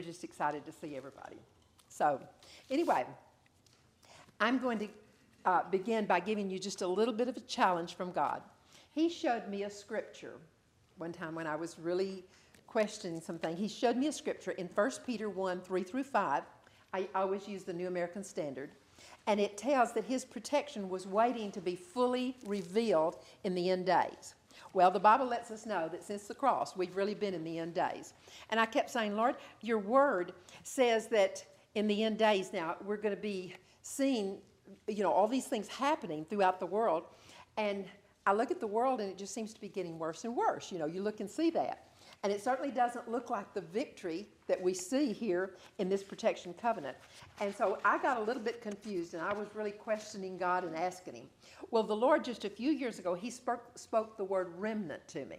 we're just excited to see everybody. So, anyway, I'm going to uh, begin by giving you just a little bit of a challenge from God. He showed me a scripture one time when I was really questioning something. He showed me a scripture in 1 Peter 1 3 through 5. I always use the New American Standard. And it tells that his protection was waiting to be fully revealed in the end days. Well, the Bible lets us know that since the cross, we've really been in the end days. And I kept saying, Lord, your word says that in the end days now, we're going to be seeing, you know, all these things happening throughout the world. And I look at the world and it just seems to be getting worse and worse. You know, you look and see that. And it certainly doesn't look like the victory that we see here in this protection covenant. And so I got a little bit confused and I was really questioning God and asking Him. Well, the Lord, just a few years ago, He spoke, spoke the word remnant to me.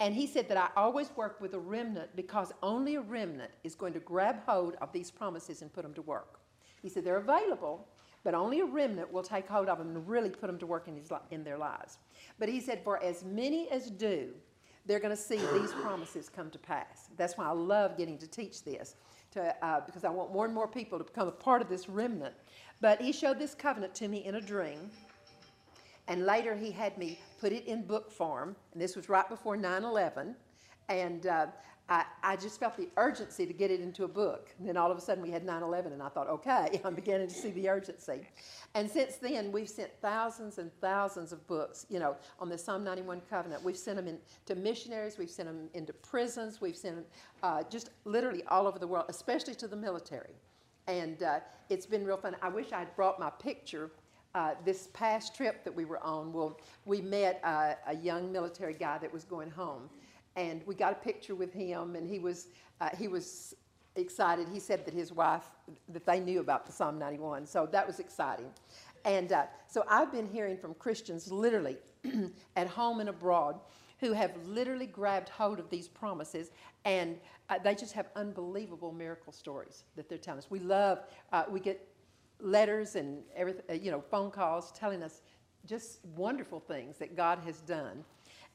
And He said that I always work with a remnant because only a remnant is going to grab hold of these promises and put them to work. He said they're available, but only a remnant will take hold of them and really put them to work in, his, in their lives. But he said, For as many as do, they're going to see these promises come to pass. That's why I love getting to teach this, to, uh, because I want more and more people to become a part of this remnant. But he showed this covenant to me in a dream. And later he had me put it in book form. And this was right before 9 11. And uh, I, I just felt the urgency to get it into a book. And then all of a sudden we had 9 11, and I thought, okay, I'm beginning to see the urgency. And since then, we've sent thousands and thousands of books, you know, on the Psalm 91 covenant. We've sent them in, to missionaries, we've sent them into prisons, we've sent them uh, just literally all over the world, especially to the military. And uh, it's been real fun. I wish I'd brought my picture. Uh, this past trip that we were on, well, we met uh, a young military guy that was going home and we got a picture with him, and he was uh, he was excited. He said that his wife that they knew about the Psalm 91, so that was exciting. And uh, so I've been hearing from Christians literally at home and abroad who have literally grabbed hold of these promises and uh, they just have unbelievable miracle stories that they're telling us. We love, uh, we get letters and everything, uh, you know, phone calls telling us just wonderful things that God has done.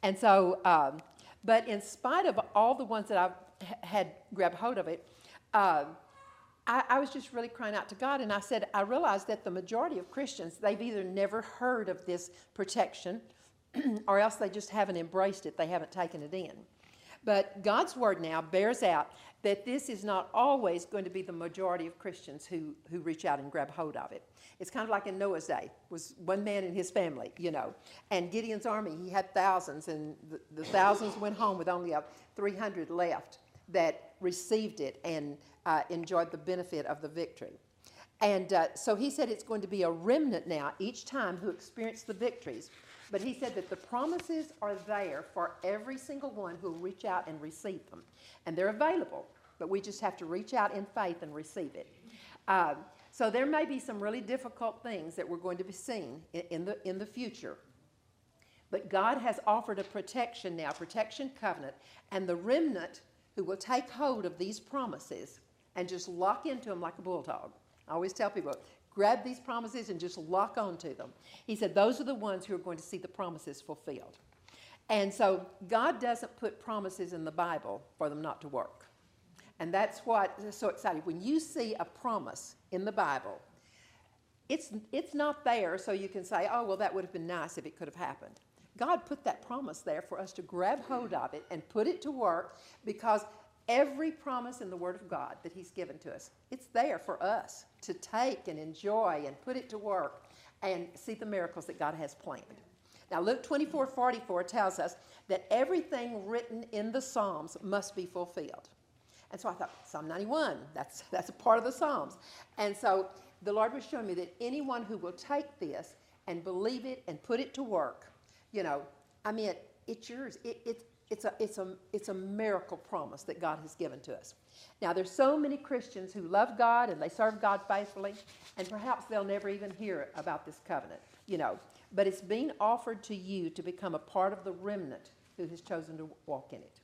And so, um, but in spite of all the ones that I've had grabbed hold of it, uh, I, I, was just really crying out to God, and I said, I realized that the majority of Christians, they've either never heard of this protection, or else they just haven't embraced it, they haven't taken it in. But God's word now bears out that this is not always going to be the majority of Christians who, who reach out and grab hold of it. It's kind of like in Noah's day, was one man and his family, you know. And Gideon's army, he had thousands, and the, the thousands went home with only a 300 left that received it and uh, enjoyed the benefit of the victory. And uh, so he said it's going to be a remnant now each time who experience the victories. But he said that the promises are there for every single one who will reach out and receive them. And they're available, but we just have to reach out in faith and receive it. Uh, so there may be some really difficult things that we're going to be seeing in, in, the, in the future. But God has offered a protection now, protection covenant, and the remnant who will take hold of these promises and just lock into them like a bulldog. I always tell people, grab these promises and just lock onto them. He said, those are the ones who are going to see the promises fulfilled. And so God doesn't put promises in the Bible for them not to work. And that's what is so exciting. When you see a promise in the Bible, it's, it's not there so you can say, oh, well, that would have been nice if it could have happened. God put that promise there for us to grab hold of it and put it to work because every promise in the Word of God that He's given to us, it's there for us to take and enjoy and put it to work and see the miracles that God has planned. Now, Luke 24 44 tells us that everything written in the Psalms must be fulfilled. And so I thought, Psalm 91, that's, that's a part of the Psalms. And so the Lord was showing me that anyone who will take this and believe it and put it to work, you know, I mean, it, it's yours. It, it, it's, a, it's, a, it's a miracle promise that God has given to us. Now, there's so many Christians who love God and they serve God faithfully, and perhaps they'll never even hear about this covenant, you know. But it's being offered to you to become a part of the remnant who has chosen to walk in it.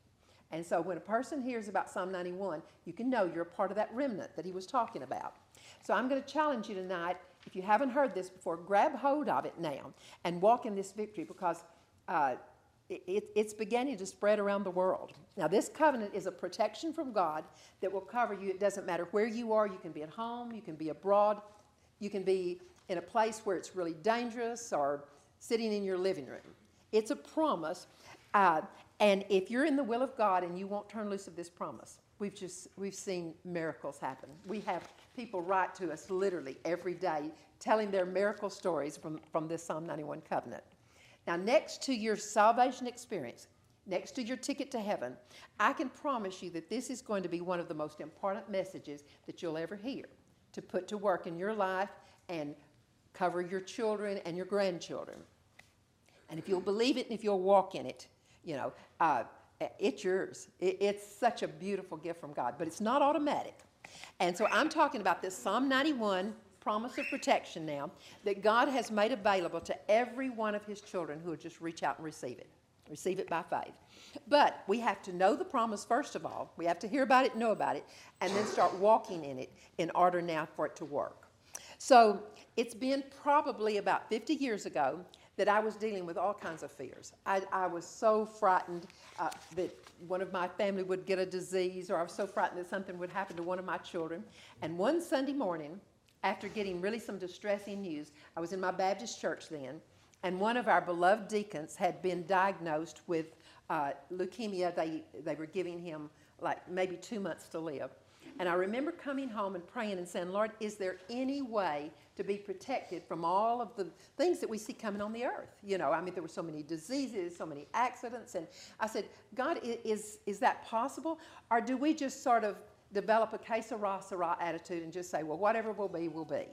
And so when a person hears about Psalm 91, you can know you're a part of that remnant that he was talking about. So I'm going to challenge you tonight, if you haven't heard this before, grab hold of it now and walk in this victory because uh, it, it's beginning to spread around the world. Now, this covenant is a protection from God that will cover you. It doesn't matter where you are. You can be at home, you can be abroad, you can be in a place where it's really dangerous or sitting in your living room. It's a promise. Uh, and if you're in the will of God and you won't turn loose of this promise, we've just we've seen miracles happen. We have people write to us literally every day telling their miracle stories from, from this Psalm 91 covenant. Now, next to your salvation experience, next to your ticket to heaven, I can promise you that this is going to be one of the most important messages that you'll ever hear to put to work in your life and cover your children and your grandchildren. And if you'll believe it and if you'll walk in it, you know, uh, it's yours. It, it's such a beautiful gift from God, but it's not automatic. And so I'm talking about this Psalm 91 promise of protection now that God has made available to every one of his children who will just reach out and receive it. Receive it by faith. But we have to know the promise first of all. We have to hear about it, know about it, and then start walking in it in order now for it to work. So it's been probably about 50 years ago that I was dealing with all kinds of fears. I, I was so frightened uh, that one of my family would get a disease, or I was so frightened that something would happen to one of my children. And one Sunday morning, after getting really some distressing news, I was in my Baptist church then, and one of our beloved deacons had been diagnosed with uh, leukemia. They, they were giving him like maybe two months to live. And I remember coming home and praying and saying, Lord, is there any way to be protected from all of the things that we see coming on the earth? You know, I mean, there were so many diseases, so many accidents. And I said, God, is, is that possible? Or do we just sort of develop a que sera, attitude and just say, well, whatever will be, will be?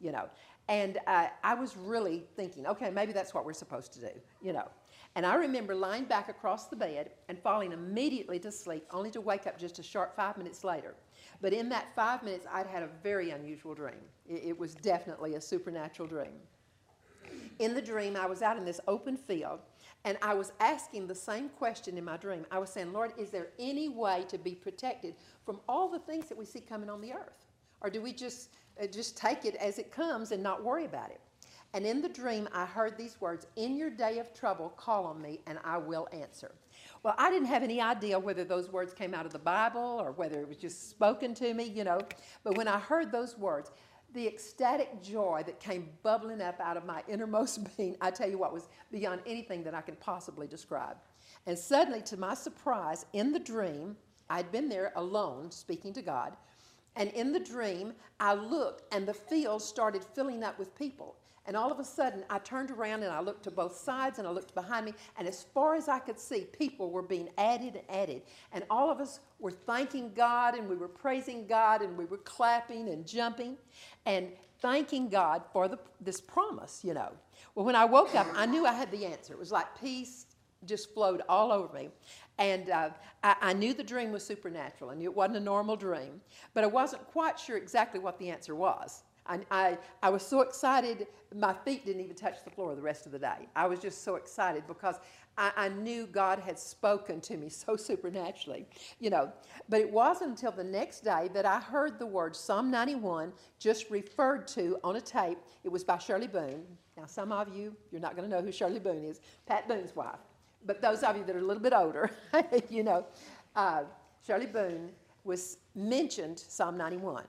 You know. And uh, I was really thinking, okay, maybe that's what we're supposed to do, you know. And I remember lying back across the bed and falling immediately to sleep, only to wake up just a short five minutes later. But in that five minutes, I'd had a very unusual dream. It, it was definitely a supernatural dream. In the dream, I was out in this open field and I was asking the same question in my dream. I was saying, Lord, is there any way to be protected from all the things that we see coming on the earth? Or do we just, uh, just take it as it comes and not worry about it? And in the dream, I heard these words In your day of trouble, call on me, and I will answer. Well, I didn't have any idea whether those words came out of the Bible or whether it was just spoken to me, you know. But when I heard those words, the ecstatic joy that came bubbling up out of my innermost being, I tell you what, was beyond anything that I can possibly describe. And suddenly, to my surprise, in the dream, I'd been there alone speaking to God. And in the dream, I looked and the field started filling up with people. And all of a sudden, I turned around and I looked to both sides and I looked behind me. And as far as I could see, people were being added and added. And all of us were thanking God and we were praising God and we were clapping and jumping and thanking God for the, this promise, you know. Well, when I woke up, I knew I had the answer. It was like peace just flowed all over me. And uh, I, I, knew the dream was supernatural. I knew it wasn't a normal dream, but I wasn't quite sure exactly what the answer was. I, I, I, was so excited, my feet didn't even touch the floor the rest of the day. I was just so excited because I, I knew God had spoken to me so supernaturally, you know. But it wasn't until the next day that I heard the word Psalm 91 just referred to on a tape. It was by Shirley Boone. Now, some of you, you're not going to know who Shirley Boone is, Pat Boone's wife. But those of you that are a little bit older, you know, uh, Shirley Boone was mentioned Psalm 91.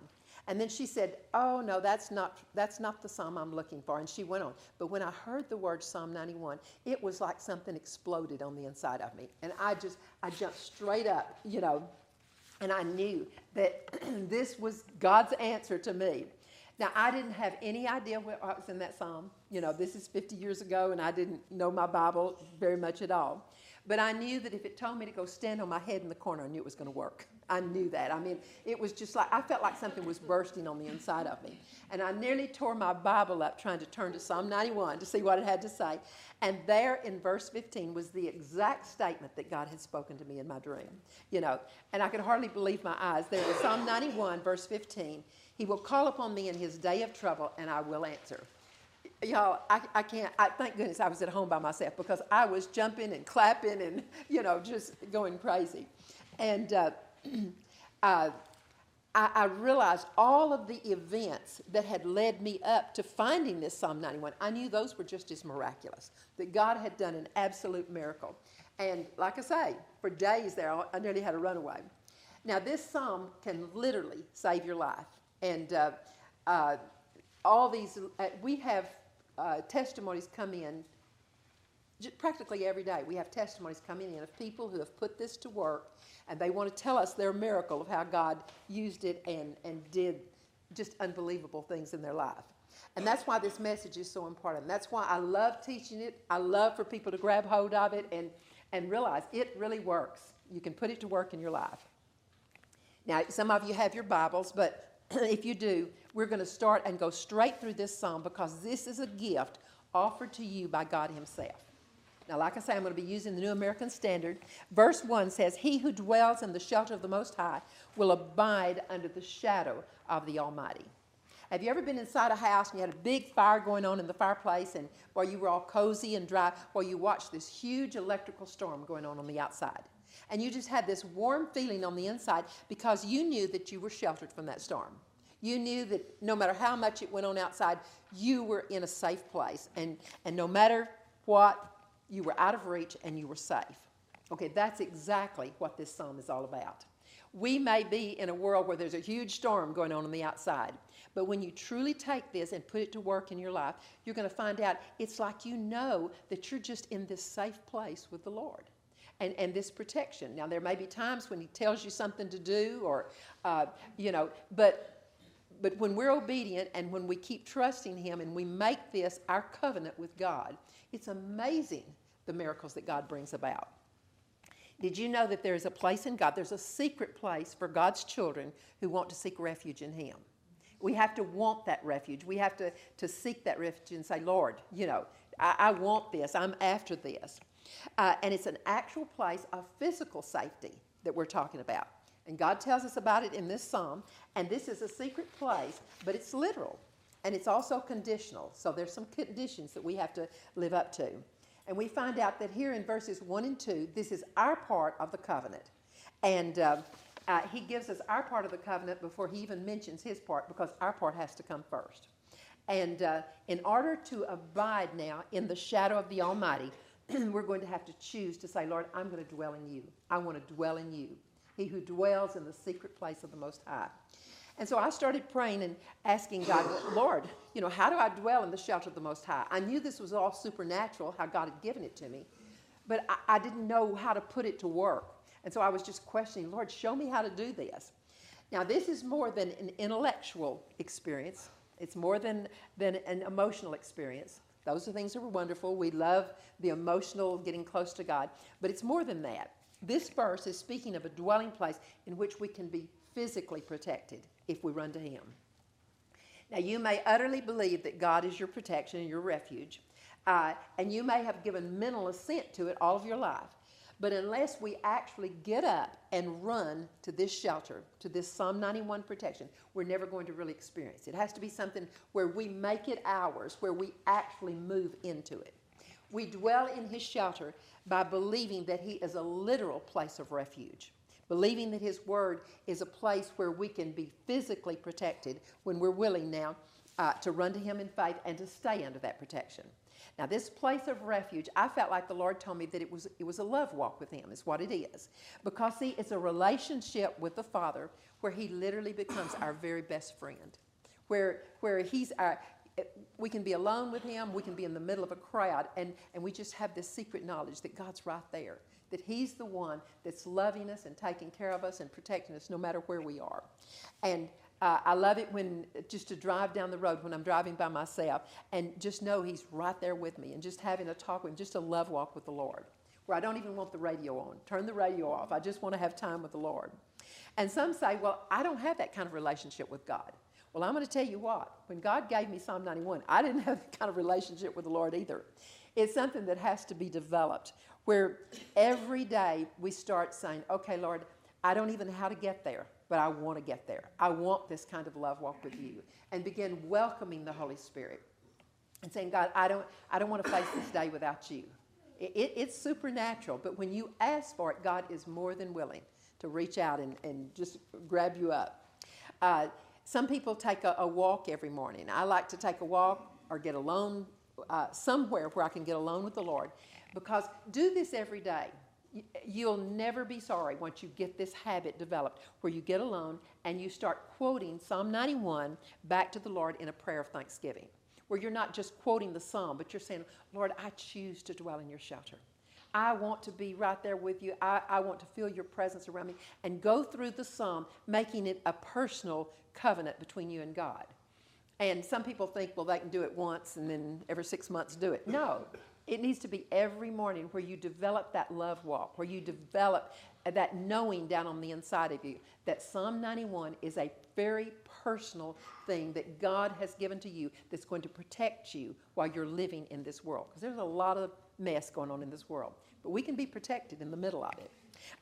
And then she said, Oh, no, that's not, that's not the psalm I'm looking for. And she went on. But when I heard the word Psalm 91, it was like something exploded on the inside of me. And I just, I jumped straight up, you know, and I knew that this was God's answer to me. Now, I didn't have any idea what was in that psalm. You know, this is 50 years ago, and I didn't know my Bible very much at all. But I knew that if it told me to go stand on my head in the corner, I knew it was going to work. I knew that. I mean, it was just like, I felt like something was bursting on the inside of me. And I nearly tore my Bible up trying to turn to Psalm 91 to see what it had to say. And there in verse 15 was the exact statement that God had spoken to me in my dream. You know, and I could hardly believe my eyes. There in Psalm 91, verse 15, He will call upon me in His day of trouble, and I will answer y'all, I, I can't, I, thank goodness I was at home by myself because I was jumping and clapping and, you know, just going crazy. And uh, uh, I, I, realized all of the events that had led me up to finding this Psalm 91. I knew those were just as miraculous, that God had done an absolute miracle. And like I say, for days there, I nearly had a runaway. Now, this psalm can literally save your life. And uh, uh, all these, uh, we have uh, testimonies come in practically every day. We have testimonies coming in of people who have put this to work and they want to tell us their miracle of how God used it and, and did just unbelievable things in their life. And that's why this message is so important. That's why I love teaching it. I love for people to grab hold of it and, and realize it really works. You can put it to work in your life. Now, some of you have your Bibles, but if you do, we're going to start and go straight through this psalm because this is a gift offered to you by God Himself. Now, like I say, I'm going to be using the New American Standard. Verse 1 says, He who dwells in the shelter of the Most High will abide under the shadow of the Almighty. Have you ever been inside a house and you had a big fire going on in the fireplace and while you were all cozy and dry, while you watched this huge electrical storm going on on the outside? And you just had this warm feeling on the inside because you knew that you were sheltered from that storm. You knew that no matter how much it went on outside, you were in a safe place. And, and no matter what, you were out of reach and you were safe. Okay, that's exactly what this psalm is all about. We may be in a world where there's a huge storm going on on the outside, but when you truly take this and put it to work in your life, you're going to find out it's like you know that you're just in this safe place with the Lord. And, and this protection. Now, there may be times when He tells you something to do, or, uh, you know, but, but when we're obedient and when we keep trusting Him and we make this our covenant with God, it's amazing the miracles that God brings about. Did you know that there is a place in God? There's a secret place for God's children who want to seek refuge in Him. We have to want that refuge. We have to, to seek that refuge and say, Lord, you know, I, I want this. I'm after this. Uh, and it's an actual place of physical safety that we're talking about. And God tells us about it in this psalm. And this is a secret place, but it's literal. And it's also conditional. So there's some conditions that we have to live up to. And we find out that here in verses 1 and 2, this is our part of the covenant. And uh, uh, he gives us our part of the covenant before he even mentions his part because our part has to come first. And uh, in order to abide now in the shadow of the Almighty, we're going to have to choose to say, Lord, I'm going to dwell in you. I want to dwell in you. He who dwells in the secret place of the Most High. And so I started praying and asking God, Lord, you know, how do I dwell in the shelter of the Most High? I knew this was all supernatural, how God had given it to me, but I, I didn't know how to put it to work. And so I was just questioning, Lord, show me how to do this. Now, this is more than an intellectual experience, it's more than, than an emotional experience. Those are things that were wonderful. We love the emotional getting close to God, but it's more than that. This verse is speaking of a dwelling place in which we can be physically protected if we run to Him. Now, you may utterly believe that God is your protection and your refuge, uh, and you may have given mental assent to it all of your life. But unless we actually get up and run to this shelter, to this Psalm 91 protection, we're never going to really experience it. It has to be something where we make it ours, where we actually move into it. We dwell in his shelter by believing that he is a literal place of refuge believing that His Word is a place where we can be physically protected when we're willing now uh, to run to Him in faith and to stay under that protection. Now, this place of refuge, I felt like the Lord told me that it was, it was a love walk with Him, is what it is. Because, see, it's a relationship with the Father where He literally becomes our very best friend, where, where He's our, we can be alone with Him, we can be in the middle of a crowd, and, and we just have this secret knowledge that God's right there that He's the one that's loving us and taking care of us and protecting us no matter where we are. And uh, I love it when just to drive down the road when I'm driving by myself and just know He's right there with me and just having a talk with Him, just a love walk with the Lord, where I don't even want the radio on. Turn the radio off. I just want to have time with the Lord. And some say, well, I don't have that kind of relationship with God. Well, I'm going to tell you what, when God gave me Psalm 91, I didn't have that kind of relationship with the Lord either. It's something that has to be developed where every day we start saying, okay, Lord, I don't even know how to get there, but I want to get there. I want this kind of love walk with you. And begin welcoming the Holy Spirit and saying, God, I don't, I don't want to face this day without you. It, it, it's supernatural, but when you ask for it, God is more than willing to reach out and, and just grab you up. Uh, some people take a, a, walk every morning. I like to take a walk or get alone uh, somewhere where I can get alone with the Lord because do this every day. You'll never be sorry once you get this habit developed where you get alone and you start quoting Psalm 91 back to the Lord in a prayer of thanksgiving. Where you're not just quoting the psalm, but you're saying, Lord, I choose to dwell in your shelter. I want to be right there with you. I, I want to feel your presence around me. And go through the psalm, making it a personal covenant between you and God. And some people think, well, they can do it once and then every six months do it. No, it needs to be every morning where you develop that love walk, where you develop that knowing down on the inside of you that Psalm 91 is a very personal thing that God has given to you that's going to protect you while you're living in this world. Because there's a lot of mess going on in this world, but we can be protected in the middle of it.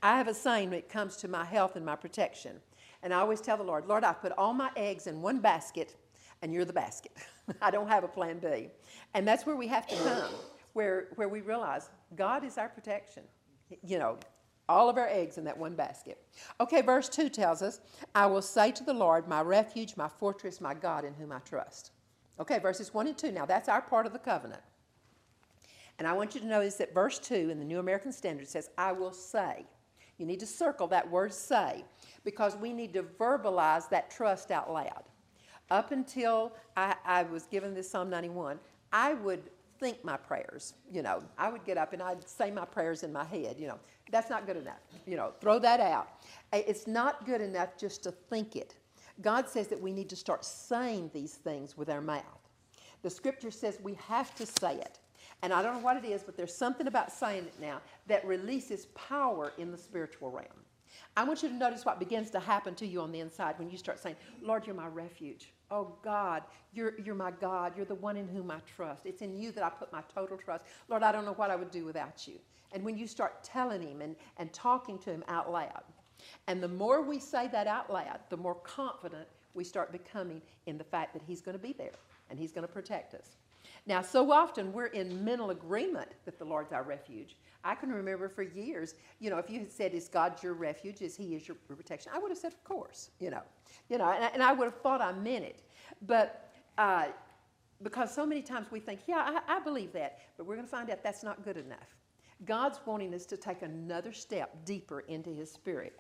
I have a saying when it comes to my health and my protection. And I always tell the Lord, Lord, I put all my eggs in one basket, and you're the basket. I don't have a plan B. And that's where we have to come where, where we realize God is our protection. You know, all of our eggs in that one basket. Okay, verse 2 tells us, I will say to the Lord, my refuge, my fortress, my God in whom I trust. Okay, verses 1 and 2. Now, that's our part of the covenant. And I want you to notice that verse 2 in the New American Standard says, I will say. You need to circle that word say because we need to verbalize that trust out loud. Up until I, I was given this Psalm 91, I would think my prayers. You know, I would get up and I'd say my prayers in my head. You know, that's not good enough. You know, throw that out. It's not good enough just to think it. God says that we need to start saying these things with our mouth. The scripture says we have to say it. And I don't know what it is, but there's something about saying it now that releases power in the spiritual realm. I want you to notice what begins to happen to you on the inside when you start saying, Lord, you're my refuge. Oh God, you're, you're my God. You're the one in whom I trust. It's in you that I put my total trust. Lord, I don't know what I would do without you. And when you start telling him and, and talking to him out loud, and the more we say that out loud, the more confident we start becoming in the fact that he's going to be there and he's going to protect us. Now, so often we're in mental agreement that the Lord's our refuge. I can remember for years, you know, if you had said, "Is God your refuge? Is He is your protection?" I would have said, "Of course," you know, you know, and, and I would have thought I meant it, but uh, because so many times we think, "Yeah, I, I believe that," but we're going to find out that's not good enough. God's wanting us to take another step deeper into His Spirit,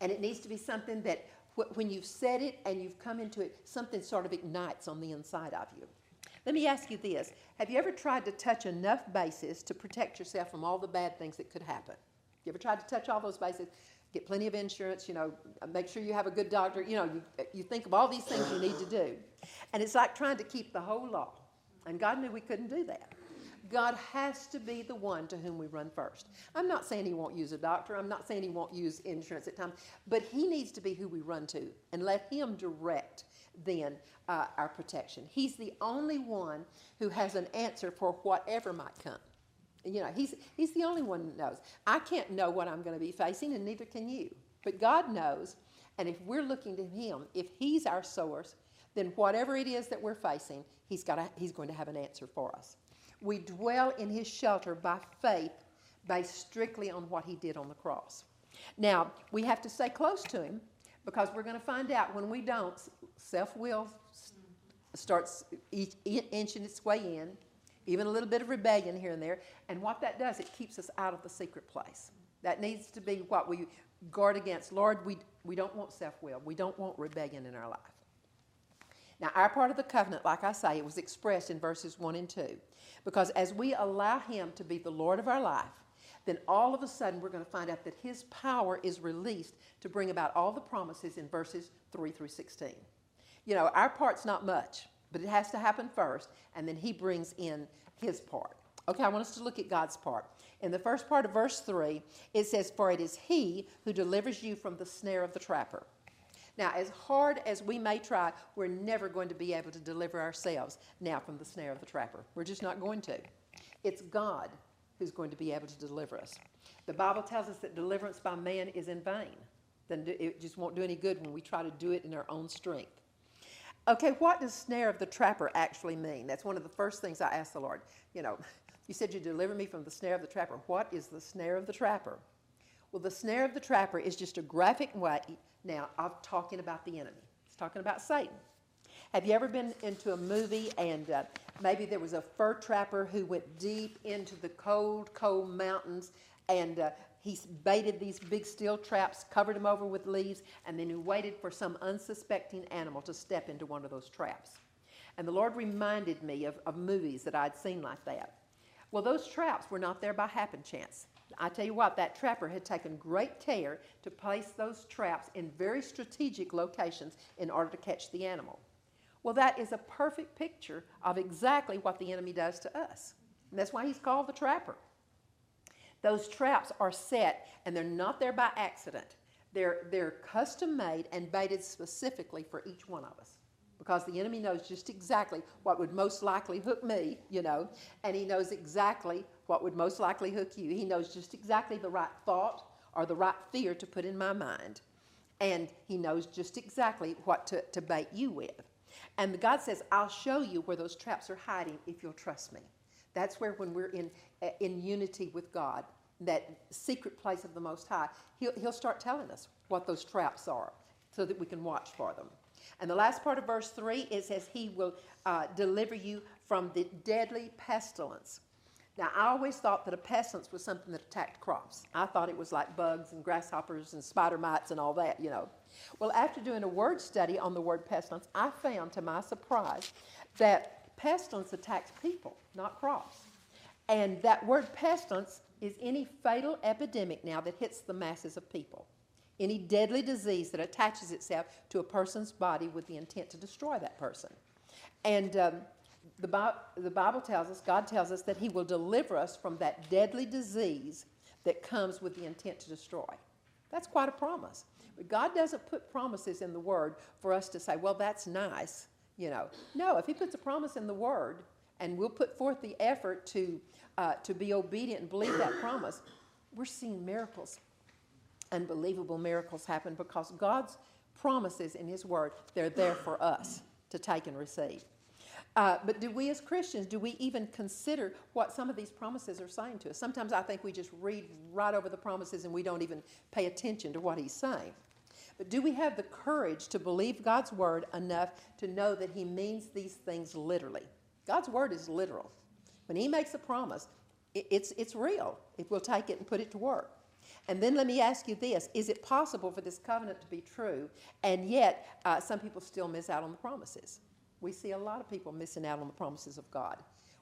and it needs to be something that when you've said it and you've come into it, something sort of ignites on the inside of you. Let me ask you this Have you ever tried to touch enough bases to protect yourself from all the bad things that could happen? You ever tried to touch all those bases? Get plenty of insurance, you know, make sure you have a good doctor. You know, you, you think of all these things you need to do. And it's like trying to keep the whole law. And God knew we couldn't do that. God has to be the one to whom we run first. I'm not saying he won't use a doctor. I'm not saying he won't use insurance at times, but he needs to be who we run to and let him direct then uh, our protection. He's the only one who has an answer for whatever might come. You know, he's, he's the only one that knows. I can't know what I'm going to be facing, and neither can you. But God knows, and if we're looking to Him, if He's our source, then whatever it is that we're facing, He's, got a, he's going to have an answer for us. We dwell in His shelter by faith, based strictly on what He did on the cross. Now, we have to stay close to Him because we're going to find out when we don't, self will starts inching its way in, even a little bit of rebellion here and there. And what that does, it keeps us out of the secret place. That needs to be what we guard against. Lord, we, we don't want self will, we don't want rebellion in our life. Now, our part of the covenant, like I say, it was expressed in verses 1 and 2. Because as we allow Him to be the Lord of our life, then all of a sudden we're going to find out that His power is released to bring about all the promises in verses 3 through 16. You know, our part's not much, but it has to happen first, and then He brings in His part. Okay, I want us to look at God's part. In the first part of verse 3, it says, For it is He who delivers you from the snare of the trapper. Now, as hard as we may try, we're never going to be able to deliver ourselves now from the snare of the trapper. We're just not going to. It's God who's going to be able to deliver us. The Bible tells us that deliverance by man is in vain. Then it just won't do any good when we try to do it in our own strength. Okay, what does snare of the trapper actually mean? That's one of the first things I asked the Lord. You know, you said you deliver me from the snare of the trapper. What is the snare of the trapper? Well, the snare of the trapper is just a graphic way Now, I'm talking about the enemy. It's talking about Satan. Have you ever been into a movie and uh, maybe there was a fur trapper who went deep into the cold, cold mountains and uh, he baited these big steel traps, covered them over with leaves, and then he waited for some unsuspecting animal to step into one of those traps. And the Lord reminded me of, of movies that I'd seen like that. Well, those traps were not there by happen chance. I tell you what, that trapper had taken great care to place those traps in very strategic locations in order to catch the animal. Well, that is a perfect picture of exactly what the enemy does to us. And that's why he's called the trapper. Those traps are set, and they're not there by accident. They're, they're custom made and baited specifically for each one of us because the enemy knows just exactly what would most likely hook me, you know, and he knows exactly what would most likely hook you. He knows just exactly the right thought or the right fear to put in my mind. And he knows just exactly what to, to bait you with. And God says, I'll show you where those traps are hiding if you'll trust me. That's where, when we're in, uh, in unity with God, that secret place of the Most High, he'll, he'll start telling us what those traps are so that we can watch for them. And the last part of verse 3, it says, He will uh, deliver you from the deadly pestilence. Now, I always thought that a pestilence was something that attacked crops. I thought it was like bugs and grasshoppers and spider mites and all that, you know. Well, after doing a word study on the word pestilence, I found to my surprise that pestilence attacks people, not crops. And that word pestilence is any fatal epidemic now that hits the masses of people. Any deadly disease that attaches itself to a person's body with the intent to destroy that person. And um, the, Bi- the Bible tells us, God tells us that He will deliver us from that deadly disease that comes with the intent to destroy. That's quite a promise. But God doesn't put promises in the Word for us to say, well, that's nice, you know. No, if He puts a promise in the Word and we'll put forth the effort to, uh, to be obedient and believe that promise, we're seeing miracles, unbelievable miracles happen because God's promises in His Word, they're there for us to take and receive. Uh, but do we as Christians, do we even consider what some of these promises are saying to us? Sometimes I think we just read right over the promises and we don't even pay attention to what He's saying. But do we have the courage to believe God's word enough to know that He means these things literally? God's word is literal. When He makes a promise, it's, it's real. It will take it and put it to work. And then let me ask you this Is it possible for this covenant to be true, and yet uh, some people still miss out on the promises? We see a lot of people missing out on the promises of God.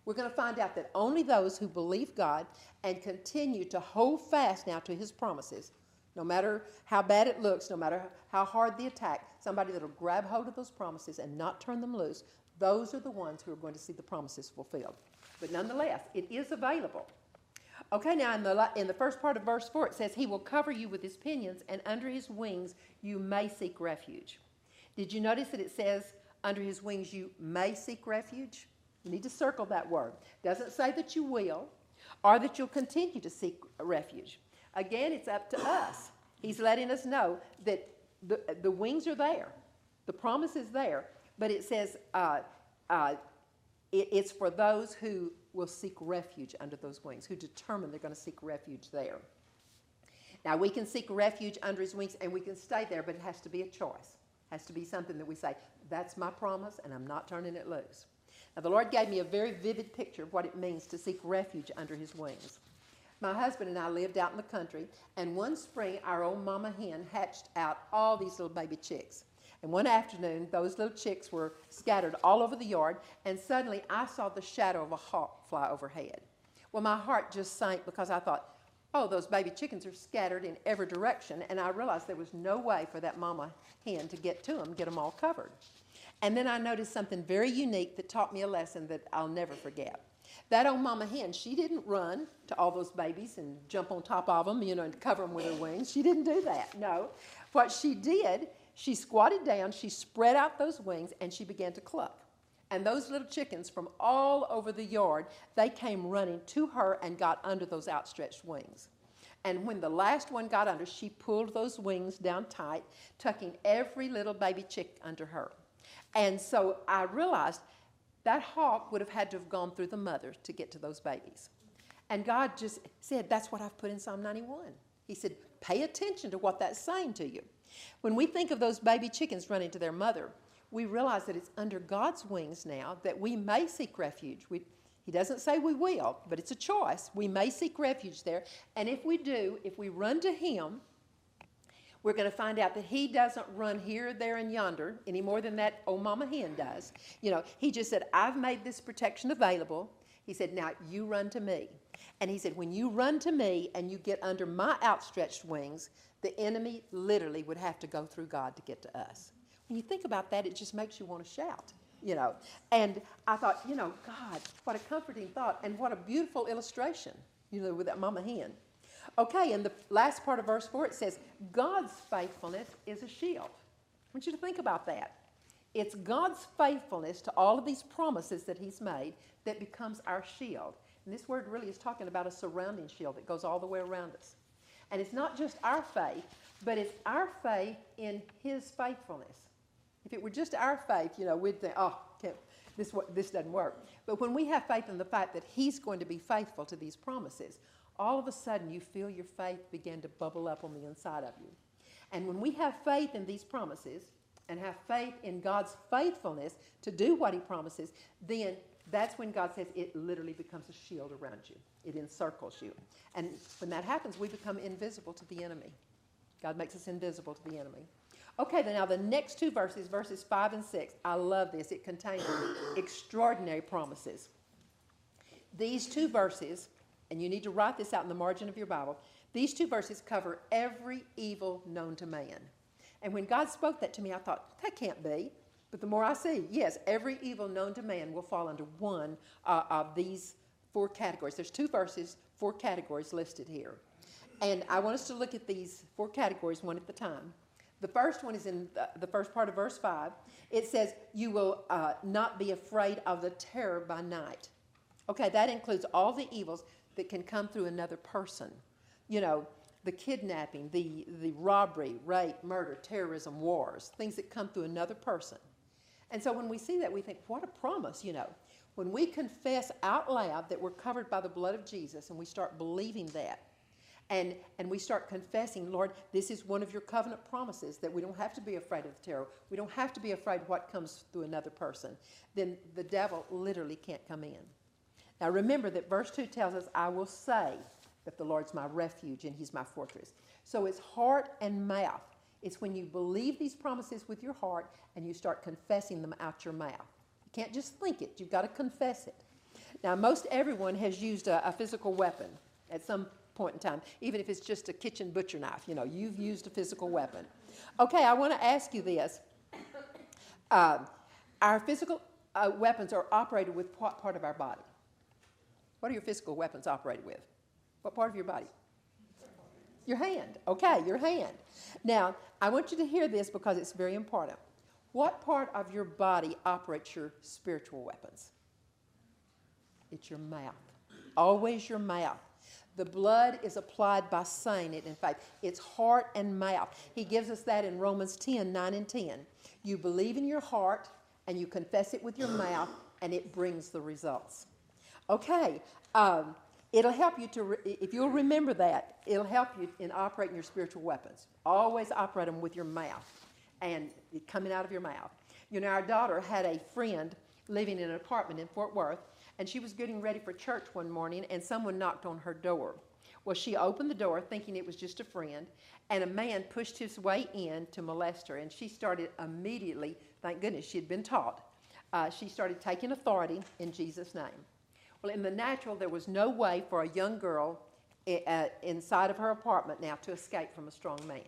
We're going to find out that only those who believe God and continue to hold fast now to His promises no matter how bad it looks, no matter how hard the attack, somebody that'll grab hold of those promises and not turn them loose, those are the ones who are going to see the promises fulfilled. But nonetheless, it is available. Okay, now in the, in the first part of verse 4, it says, He will cover you with His pinions, and under His wings you may seek refuge. Did you notice that it says, Under His wings you may seek refuge? You need to circle that word. Doesn't say that you will or that you'll continue to seek refuge. Again, it's up to us. He's letting us know that the, the wings are there, the promise is there, but it says uh, uh, it, it's for those who will seek refuge under those wings, who determine they're going to seek refuge there. Now, we can seek refuge under his wings and we can stay there, but it has to be a choice. It has to be something that we say, that's my promise and I'm not turning it loose. Now, the Lord gave me a very vivid picture of what it means to seek refuge under his wings. My husband and I lived out in the country, and one spring our old mama hen hatched out all these little baby chicks. And one afternoon, those little chicks were scattered all over the yard, and suddenly I saw the shadow of a hawk fly overhead. Well, my heart just sank because I thought, oh, those baby chickens are scattered in every direction, and I realized there was no way for that mama hen to get to them, get them all covered. And then I noticed something very unique that taught me a lesson that I'll never forget. That old mama hen, she didn't run to all those babies and jump on top of them, you know, and cover them with her wings. She didn't do that. No. What she did, she squatted down, she spread out those wings, and she began to cluck. And those little chickens from all over the yard, they came running to her and got under those outstretched wings. And when the last one got under, she pulled those wings down tight, tucking every little baby chick under her. And so I realized that hawk would have had to have gone through the mother to get to those babies. And God just said, That's what I've put in Psalm 91. He said, Pay attention to what that's saying to you. When we think of those baby chickens running to their mother, we realize that it's under God's wings now that we may seek refuge. We, he doesn't say we will, but it's a choice. We may seek refuge there. And if we do, if we run to Him, we're going to find out that he doesn't run here, there, and yonder any more than that old mama hen does. You know, he just said, I've made this protection available. He said, Now you run to me. And he said, When you run to me and you get under my outstretched wings, the enemy literally would have to go through God to get to us. When you think about that, it just makes you want to shout, you know. And I thought, you know, God, what a comforting thought and what a beautiful illustration, you know, with that mama hen. Okay, in the last part of verse 4, it says, God's faithfulness is a shield. I want you to think about that. It's God's faithfulness to all of these promises that He's made that becomes our shield. And this word really is talking about a surrounding shield that goes all the way around us. And it's not just our faith, but it's our faith in His faithfulness. If it were just our faith, you know, we'd think, oh, this, this doesn't work. But when we have faith in the fact that He's going to be faithful to these promises, all of a sudden you feel your faith begin to bubble up on the inside of you. And when we have faith in these promises and have faith in God's faithfulness to do what He promises, then that's when God says it literally becomes a shield around you. It encircles you. And when that happens, we become invisible to the enemy. God makes us invisible to the enemy. Okay, then now the next two verses, verses 5 and 6, I love this. It contains extraordinary promises. These two verses and you need to write this out in the margin of your Bible. These two verses cover every evil known to man. And when God spoke that to me, I thought, that can't be. But the more I see, yes, every evil known to man will fall under one uh, of these four categories. There's two verses, four categories listed here. And I want us to look at these four categories one at a time. The first one is in the first part of verse 5. It says, You will uh, not be afraid of the terror by night. Okay, that includes all the evils that can come through another person. You know, the kidnapping, the, the robbery, rape, murder, terrorism, wars, things that come through another person. And so when we see that, we think, what a promise, you know. When we confess out loud that we're covered by the blood of Jesus and we start believing that, and, and we start confessing, Lord, this is one of your covenant promises that we don't have to be afraid of the terror. We don't have to be afraid what comes through another person. Then the devil literally can't come in. Now remember that verse 2 tells us, I will say that the Lord's my refuge and he's my fortress. So it's heart and mouth. It's when you believe these promises with your heart and you start confessing them out your mouth. You can't just think it, you've got to confess it. Now, most everyone has used a, a physical weapon at some point in time, even if it's just a kitchen butcher knife. You know, you've used a physical weapon. Okay, I want to ask you this. Uh, our physical uh, weapons are operated with what part of our body? What are your physical weapons operated with? What part of your body? Your hand. Okay, your hand. Now, I want you to hear this because it's very important. What part of your body operates your spiritual weapons? It's your mouth. Always your mouth. The blood is applied by saying it in faith. It's heart and mouth. He gives us that in Romans 10 9 and 10. You believe in your heart and you confess it with your mouth, and it brings the results. Okay, um, it'll help you to, re- if you'll remember that, it'll help you in operating your spiritual weapons. Always operate them with your mouth and coming out of your mouth. You know, our daughter had a friend living in an apartment in Fort Worth, and she was getting ready for church one morning, and someone knocked on her door. Well, she opened the door thinking it was just a friend, and a man pushed his way in to molest her, and she started immediately, thank goodness she had been taught, uh, she started taking authority in Jesus' name. Well, in the natural, there was no way for a young girl uh, inside of her apartment now to escape from a strong man.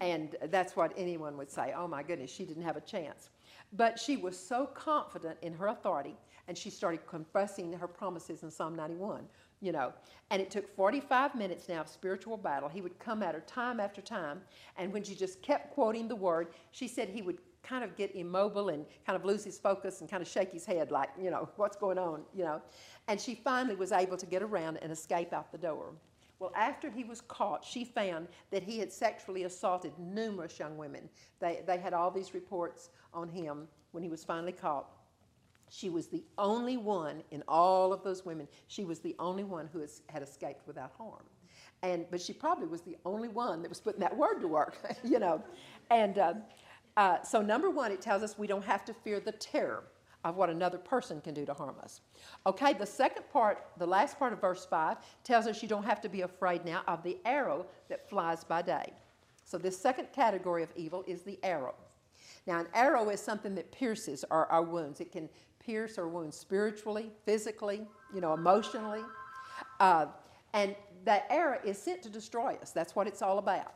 And that's what anyone would say. Oh my goodness, she didn't have a chance. But she was so confident in her authority, and she started confessing her promises in Psalm 91, you know. And it took 45 minutes now of spiritual battle. He would come at her time after time, and when she just kept quoting the word, she said he would kind of get immobile and kind of lose his focus and kind of shake his head like, you know, what's going on, you know. And she finally was able to get around and escape out the door. Well, after he was caught, she found that he had sexually assaulted numerous young women. They, they had all these reports on him when he was finally caught. She was the only one in all of those women, she was the only one who has, had escaped without harm. And, but she probably was the only one that was putting that word to work, you know. And uh, uh, so, number one, it tells us we don't have to fear the terror of what another person can do to harm us. Okay, the second part, the last part of verse 5, tells us you don't have to be afraid now of the arrow that flies by day. So, this second category of evil is the arrow. Now, an arrow is something that pierces our, our wounds. It can pierce our wounds spiritually, physically, you know, emotionally. Uh, and that arrow is sent to destroy us. That's what it's all about.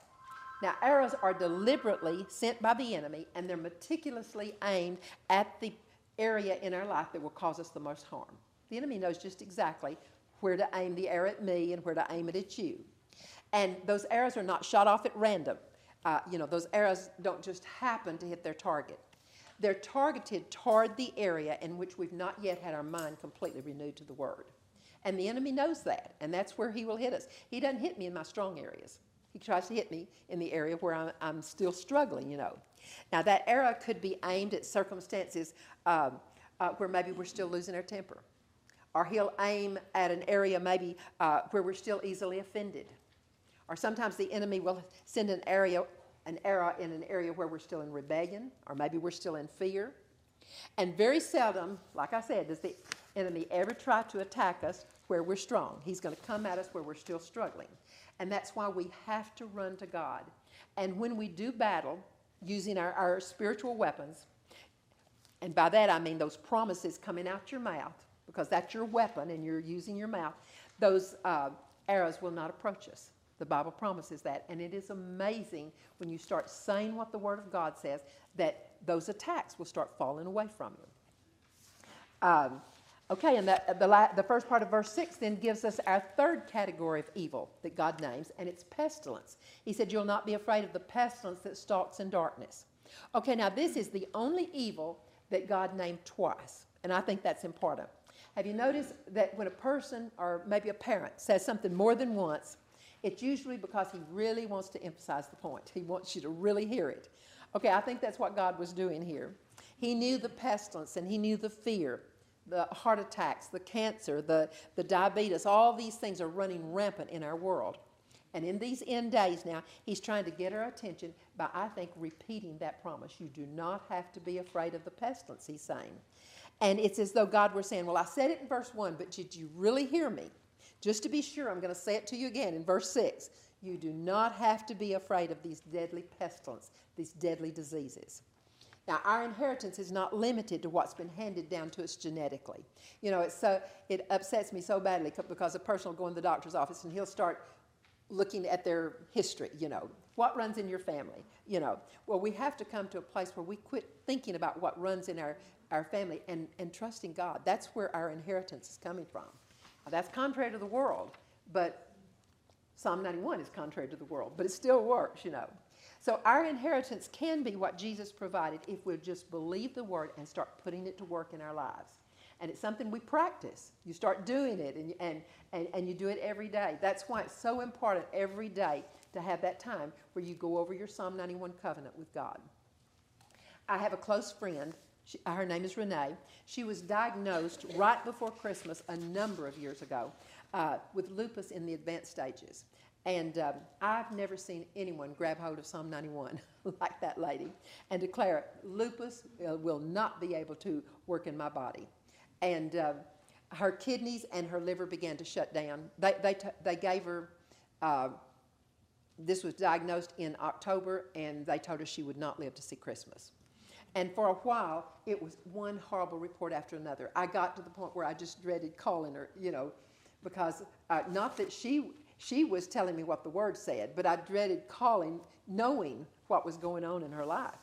Now, arrows are deliberately sent by the enemy, and they're meticulously aimed at the area in our life that will cause us the most harm. The enemy knows just exactly where to aim the arrow at me and where to aim it at you. And those arrows are not shot off at random. Uh, you know, those arrows don't just happen to hit their target. They're targeted toward the area in which we've not yet had our mind completely renewed to the Word. And the enemy knows that, and that's where he will hit us. He doesn't hit me in my strong areas. He tries to hit me in the area where I'm, I'm still struggling, you know. Now, that arrow could be aimed at circumstances um, uh, where maybe we're still losing our temper. Or he'll aim at an area maybe uh, where we're still easily offended. Or sometimes the enemy will send an area, an arrow in an area where we're still in rebellion, or maybe we're still in fear. And very seldom, like I said, does the enemy ever try to attack us where we're strong. He's going to come at us where we're still struggling. And that's why we have to run to God. And when we do battle using our, our spiritual weapons, and by that I mean those promises coming out your mouth, because that's your weapon and you're using your mouth, those uh, arrows will not approach us. The Bible promises that. And it is amazing when you start saying what the Word of God says that those attacks will start falling away from you. Um, okay, and that, the, la- the first part of verse 6 then gives us our third category of evil that God names, and it's pestilence. He said, You'll not be afraid of the pestilence that stalks in darkness. Okay, now this is the only evil that God named twice, and I think that's important. Have you noticed that when a person or maybe a parent says something more than once, it's usually because he really wants to emphasize the point. He wants you to really hear it. Okay, I think that's what God was doing here. He knew the pestilence and he knew the fear, the heart attacks, the cancer, the, the diabetes. All these things are running rampant in our world. And in these end days now, he's trying to get our attention by, I think, repeating that promise. You do not have to be afraid of the pestilence, he's saying. And it's as though God were saying, Well, I said it in verse 1, but did you really hear me? Just to be sure, I'm going to say it to you again in verse 6. You do not have to be afraid of these deadly pestilence, these deadly diseases. Now, our inheritance is not limited to what's been handed down to us genetically. You know, it's so, it upsets me so badly because a person will go in the doctor's office and he'll start looking at their history, you know, what runs in your family, you know. Well, we have to come to a place where we quit thinking about what runs in our, our family and, and trusting God. That's where our inheritance is coming from. Now, that's contrary to the world, but Psalm 91 is contrary to the world, but it still works, you know. So our inheritance can be what Jesus provided if we just believe the word and start putting it to work in our lives. And it's something we practice. You start doing it and, and, and, and you do it every day. That's why it's so important every day to have that time where you go over your Psalm 91 covenant with God. I have a close friend. She, her name is Renee. She was diagnosed right before Christmas a number of years ago uh, with lupus in the advanced stages. And um, I've never seen anyone grab hold of Psalm 91 like that lady and declare, lupus uh, will not be able to work in my body. And uh, her kidneys and her liver began to shut down. They, they, they gave her, uh, this was diagnosed in October, and they told her she would not live to see Christmas. And for a while, it was one horrible report after another. I got to the point where I just dreaded calling her, you know, because uh, not that she she was telling me what the word said, but I dreaded calling, knowing what was going on in her life.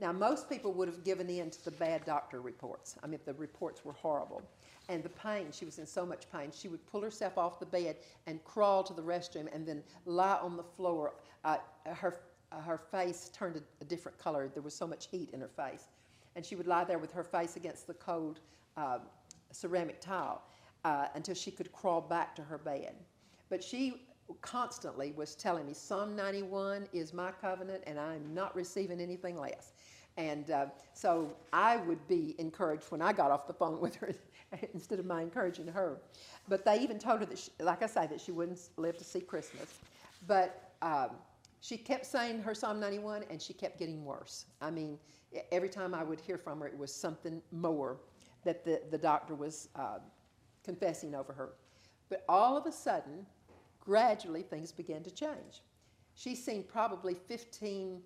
Now, most people would have given in to the bad doctor reports. I mean, the reports were horrible. And the pain, she was in so much pain. She would pull herself off the bed and crawl to the restroom and then lie on the floor. Uh, her, uh, her face turned a, a, different color. There was so much heat in her face. And she would lie there with her face against the cold uh, ceramic tile uh, until she could crawl back to her bed. But she constantly was telling me Psalm 91 is my covenant and I'm not receiving anything less. And uh, so I would be encouraged when I got off the phone with her instead of my encouraging her. But they even told her that, she, like I say, that she wouldn't live to see Christmas. But um, she kept saying her Psalm 91 and she kept getting worse. I mean, every time I would hear from her, it was something more that the, the doctor was uh, confessing over her. But all of a sudden, gradually, things began to change. She's seen probably 15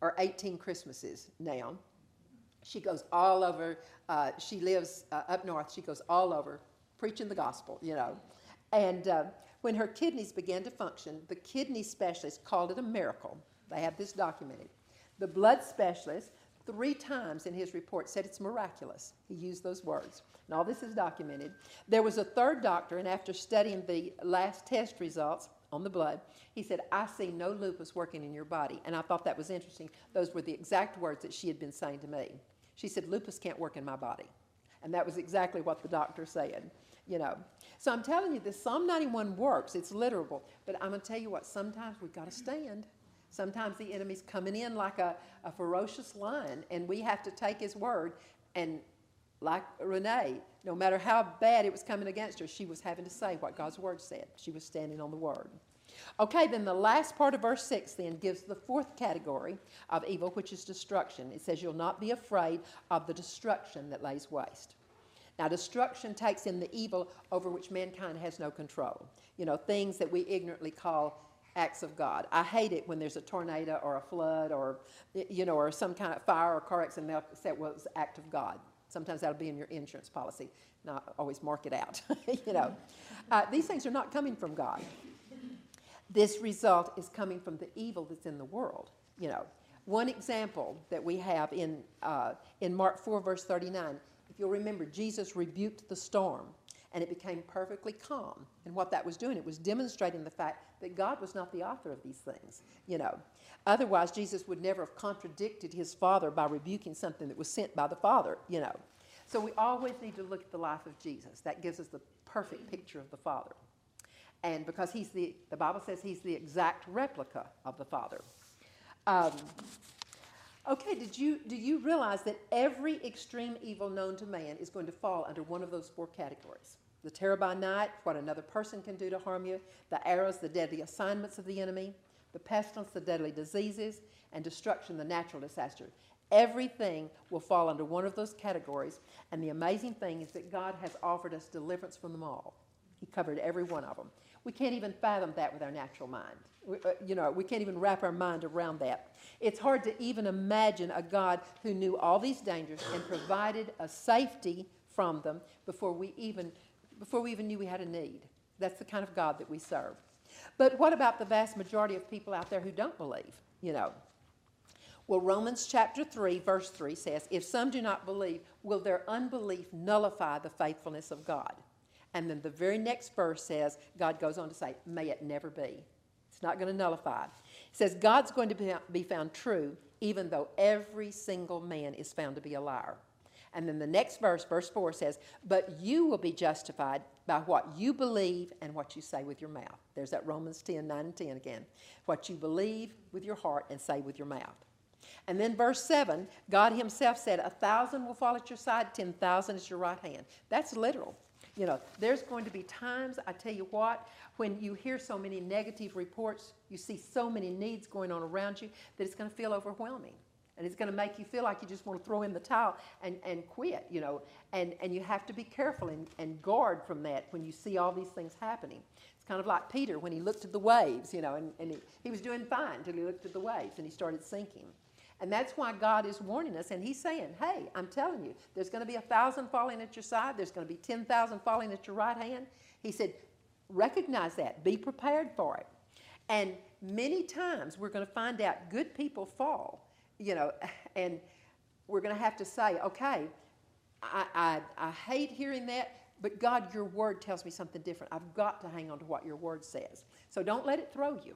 or 18 Christmases now. She goes all over. Uh, she lives uh, up north. She goes all over preaching the gospel, you know. And uh, when her kidneys began to function, the kidney specialist called it a miracle. They have this documented. The blood specialist, three times in his report, said it's miraculous. He used those words. And all this is documented. There was a third doctor, and after studying the last test results on the blood, he said, I see no lupus working in your body. And I thought that was interesting. Those were the exact words that she had been saying to me. She said, Lupus can't work in my body. And that was exactly what the doctor said, you know. So I'm telling you, this Psalm 91 works. It's literal. But I'm going to tell you what, sometimes we've got to stand. Sometimes the enemy's coming in like a, a ferocious lion, and we have to take his word. And like Renee, no matter how bad it was coming against her, she was having to say what God's word said. She was standing on the word. Okay, then the last part of verse 6 then gives the fourth category of evil, which is destruction. It says, You'll not be afraid of the destruction that lays waste. Now, destruction takes in the evil over which mankind has no control. You know, things that we ignorantly call acts of God. I hate it when there's a tornado or a flood or, you know, or some kind of fire or car accident, they'll say, well, it's act of God. Sometimes that'll be in your insurance policy. Not always mark it out, you know. Uh, these things are not coming from God. This result is coming from the evil that's in the world, you know. One example that we have in, uh, in Mark 4, verse 39, if you'll remember, Jesus rebuked the storm and it became perfectly calm. And what that was doing, it was demonstrating the fact that God was not the author of these things, you know. Otherwise, Jesus would never have contradicted his Father by rebuking something that was sent by the Father, you know. So we always need to look at the life of Jesus. That gives us the perfect picture of the Father. And because he's the, the Bible says he's the exact replica of the Father. Um, Okay, did you, do you realize that every extreme evil known to man is going to fall under one of those four categories? The terror by night, what another person can do to harm you, the arrows, the deadly assignments of the enemy, the pestilence, the deadly diseases, and destruction, the natural disaster. Everything will fall under one of those categories, and the amazing thing is that God has offered us deliverance from them all. He covered every one of them. We can't even fathom that with our natural mind. We, uh, you know, we can't even wrap our mind around that. It's hard to even imagine a God who knew all these dangers and provided a safety from them before we even before we even knew we had a need. That's the kind of God that we serve. But what about the vast majority of people out there who don't believe? You know. Well, Romans chapter 3, verse 3 says, If some do not believe, will their unbelief nullify the faithfulness of God? And then the very next verse says, God goes on to say, May it never be. It's not going to nullify. It says God's going to be found true even though every single man is found to be a liar. And then the next verse, verse 4 says, But you will be justified by what you believe and what you say with your mouth. There's that Romans 10, 9 and 10 again. What you believe with your heart and say with your mouth. And then verse 7, God Himself said, A thousand will fall at your side, 10,000 at your right hand. That's literal. You know, there's going to be times, I tell you what, when you hear so many negative reports, you see so many needs going on around you that it's going to feel overwhelming. And it's going to make you feel like you just want to throw in the towel and, and quit, you know. And, and you have to be careful and, and guard from that when you see all these things happening. It's kind of like Peter when he looked at the waves, you know, and, and he, he was doing fine until he looked at the waves and he started sinking. And that's why God is warning us. And He's saying, hey, I'm telling you, there's going to be a thousand falling at your side, there's going to be 10,000 falling at your right hand. He said, recognize that, be prepared for it. And many times we're going to find out good people fall, you know, and we're going to have to say, okay, I, I, I hate hearing that, but God, your word tells me something different. I've got to hang on to what your word says. So don't let it throw you.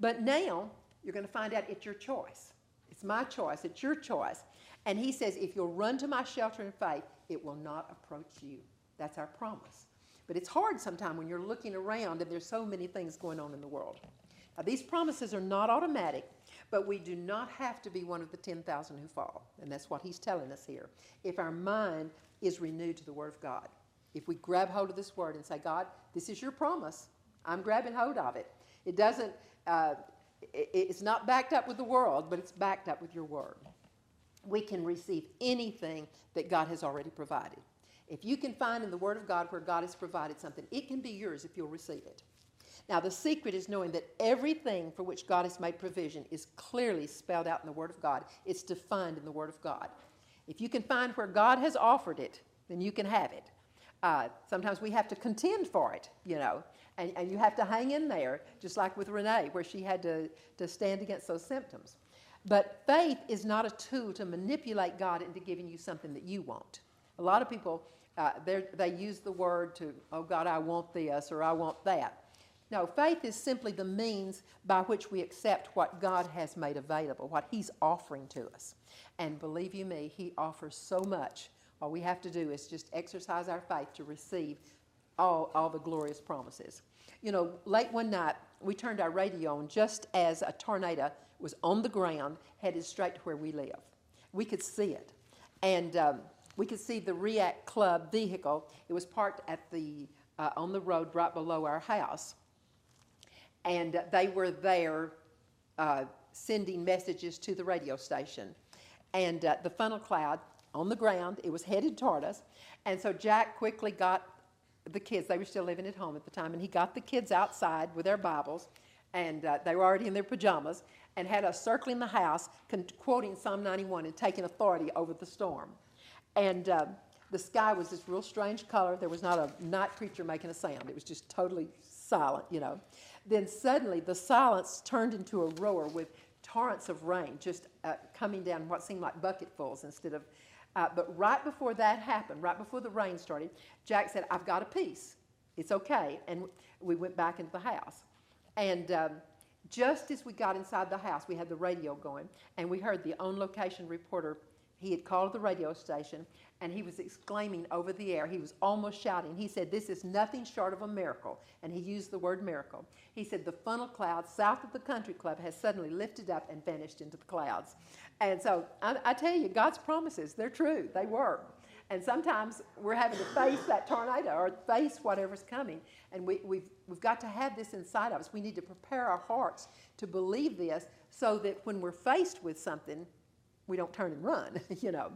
But now you're going to find out it's your choice. It's my choice, it's your choice. And he says, if you'll run to my shelter in faith, it will not approach you. That's our promise. But it's hard sometimes when you're looking around and there's so many things going on in the world. Now, these promises are not automatic, but we do not have to be one of the 10,000 who fall. And that's what he's telling us here. If our mind is renewed to the Word of God, if we grab hold of this Word and say, God, this is your promise, I'm grabbing hold of it. It doesn't, uh, it's not backed up with the world, but it's backed up with your word. We can receive anything that God has already provided. If you can find in the Word of God where God has provided something, it can be yours if you'll receive it. Now, the secret is knowing that everything for which God has made provision is clearly spelled out in the Word of God. It's defined in the Word of God. If you can find where God has offered it, then you can have it. Uh, sometimes we have to contend for it, you know, and, and you have to hang in there, just like with Renee, where she had to, to stand against those symptoms. But faith is not a tool to manipulate God into giving you something that you want. A lot of people, uh, they use the word to, oh God, I want this or I want that. No, faith is simply the means by which we accept what God has made available, what He's offering to us. And believe you me, He offers so much. All we have to do is just exercise our faith to receive all, all the glorious promises. You know, late one night, we turned our radio on just as a tornado was on the ground, headed straight to where we live. We could see it. And um, we could see the React Club vehicle. It was parked at the, uh, on the road right below our house. And they were there uh, sending messages to the radio station. And uh, the funnel cloud on the ground, it was headed toward us. And so Jack quickly got the kids, they were still living at home at the time, and he got the kids outside with their Bibles, and uh, they were already in their pajamas, and had us circling the house, con- quoting Psalm 91 and taking authority over the storm. And uh, the sky was this real strange color. There was not a night creature making a sound. It was just totally silent, you know. Then suddenly the silence turned into a roar with torrents of rain just uh, coming down what seemed like bucketfuls instead of. Uh, but right before that happened, right before the rain started, Jack said, I've got a peace. It's okay. And we went back into the house. And um, just as we got inside the house, we had the radio going, and we heard the on location reporter. He had called the radio station and he was exclaiming over the air. He was almost shouting. He said, This is nothing short of a miracle. And he used the word miracle. He said, The funnel cloud south of the country club has suddenly lifted up and vanished into the clouds. And so I, I tell you, God's promises, they're true, they work. And sometimes we're having to face that tornado or face whatever's coming. And we, we've, we've got to have this inside of us. We need to prepare our hearts to believe this so that when we're faced with something, we don't turn and run, you know.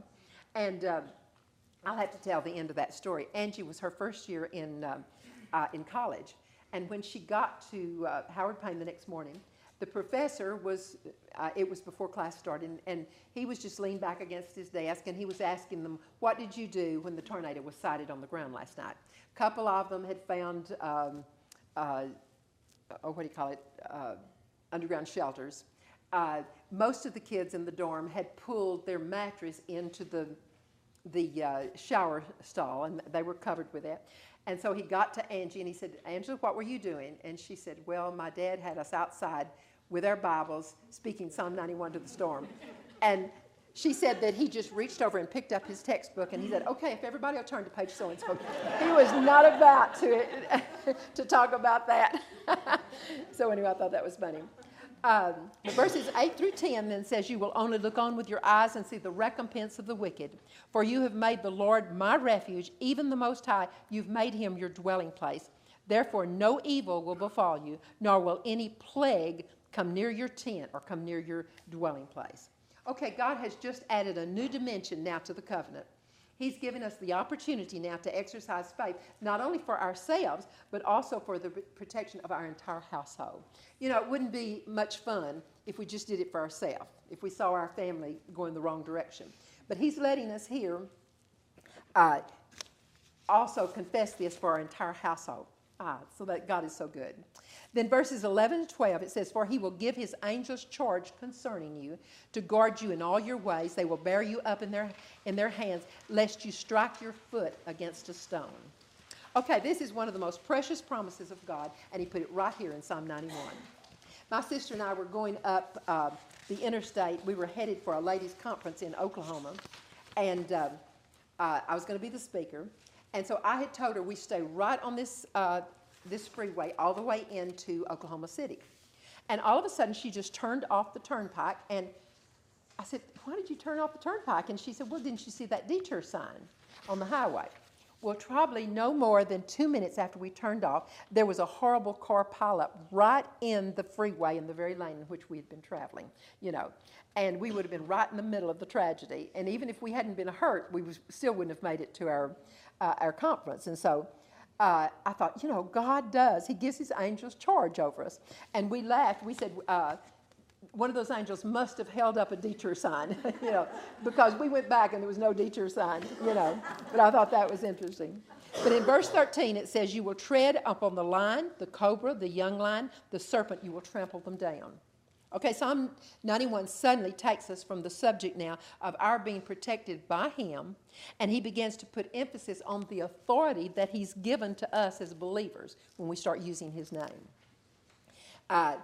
And um, I'll have to tell the end of that story. Angie was her first year in, um, uh, in college. And when she got to uh, Howard Payne the next morning, the professor was, uh, it was before class started, and, and he was just leaned back against his desk and he was asking them, What did you do when the tornado was sighted on the ground last night? A couple of them had found, um, uh, oh, what do you call it, uh, underground shelters. Uh, most of the kids in the dorm had pulled their mattress into the the uh, shower stall, and they were covered with it. And so he got to Angie and he said, Angela, what were you doing? And she said, Well, my dad had us outside with our Bibles speaking Psalm 91 to the storm. and she said that he just reached over and picked up his textbook and he said, Okay, if everybody will turn to page so and so. He was not about to, to talk about that. so, anyway, I thought that was funny. Um, verses 8 through 10 then says, You will only look on with your eyes and see the recompense of the wicked. For you have made the Lord my refuge, even the Most High. You've made him your dwelling place. Therefore, no evil will befall you, nor will any plague come near your tent or come near your dwelling place. Okay, God has just added a new dimension now to the covenant. He's given us the opportunity now to exercise faith, not only for ourselves, but also for the protection of our entire household. You know, it wouldn't be much fun if we just did it for ourselves, if we saw our family going the wrong direction. But He's letting us here uh, also confess this for our entire household. Ah, so that God is so good. Then verses 11 to 12, it says, For he will give his angels charge concerning you to guard you in all your ways. They will bear you up in their, in their hands, lest you strike your foot against a stone. Okay, this is one of the most precious promises of God, and he put it right here in Psalm 91. My sister and I were going up uh, the interstate. We were headed for a ladies' conference in Oklahoma, and uh, uh, I was going to be the speaker. And so I had told her we stay right on this, uh, this freeway all the way into Oklahoma City. And all of a sudden, she just turned off the turnpike. And I said, Why did you turn off the turnpike? And she said, Well, didn't you see that detour sign on the highway? Well, probably no more than two minutes after we turned off, there was a horrible car pileup right in the freeway in the very lane in which we had been traveling, you know. And we would have been right in the middle of the tragedy. And even if we hadn't been hurt, we was, still wouldn't have made it to our, uh, our conference. And so uh, I thought, you know, God does. He gives his angels charge over us. And we laughed. We said, uh, one of those angels must have held up a detour sign, you know, because we went back and there was no detour sign, you know. But I thought that was interesting. But in verse 13, it says, You will tread upon the lion, the cobra, the young lion, the serpent, you will trample them down. Okay, Psalm 91 suddenly takes us from the subject now of our being protected by Him, and He begins to put emphasis on the authority that He's given to us as believers when we start using His name. Uh,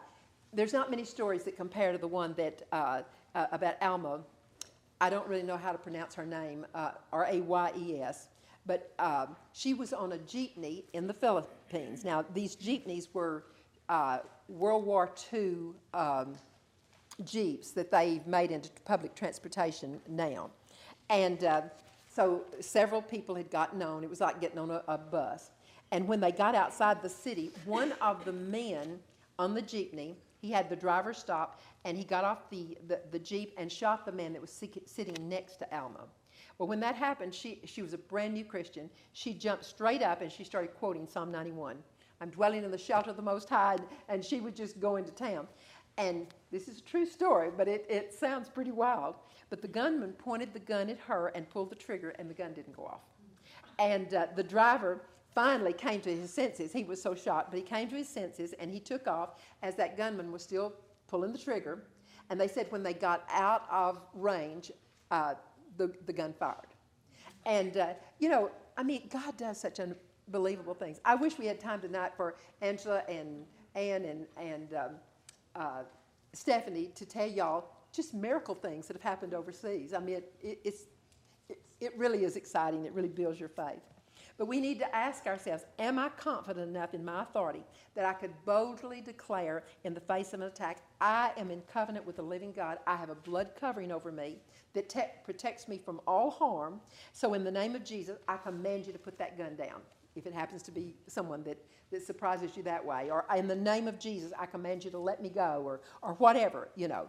there's not many stories that compare to the one that uh, uh, about Alma. I don't really know how to pronounce her name, uh, R A Y E S, but um, she was on a jeepney in the Philippines. Now, these jeepneys were uh, World War II um, jeeps that they've made into public transportation now. And uh, so several people had gotten on. It was like getting on a, a bus. And when they got outside the city, one of the men on the jeepney he had the driver stop and he got off the, the, the Jeep and shot the man that was sitting next to Alma. Well, when that happened, she, she was a brand new Christian. She jumped straight up and she started quoting Psalm 91. I'm dwelling in the shelter of the Most High, and she would just go into town. And this is a true story, but it, it sounds pretty wild. But the gunman pointed the gun at her and pulled the trigger, and the gun didn't go off. And uh, the driver finally came to his senses. He was so shocked, but he came to his senses and he took off as that gunman was still pulling the trigger. And they said when they got out of range, uh, the, the gun fired. And, uh, you know, I mean, God does such unbelievable things. I wish we had time tonight for Angela and Ann and, and um, uh, Stephanie to tell y'all just miracle things that have happened overseas. I mean, it, it, it's, it, it really is exciting. It really builds your faith. But we need to ask ourselves Am I confident enough in my authority that I could boldly declare in the face of an attack, I am in covenant with the living God? I have a blood covering over me that te- protects me from all harm. So, in the name of Jesus, I command you to put that gun down. If it happens to be someone that, that surprises you that way, or in the name of Jesus, I command you to let me go, or, or whatever, you know.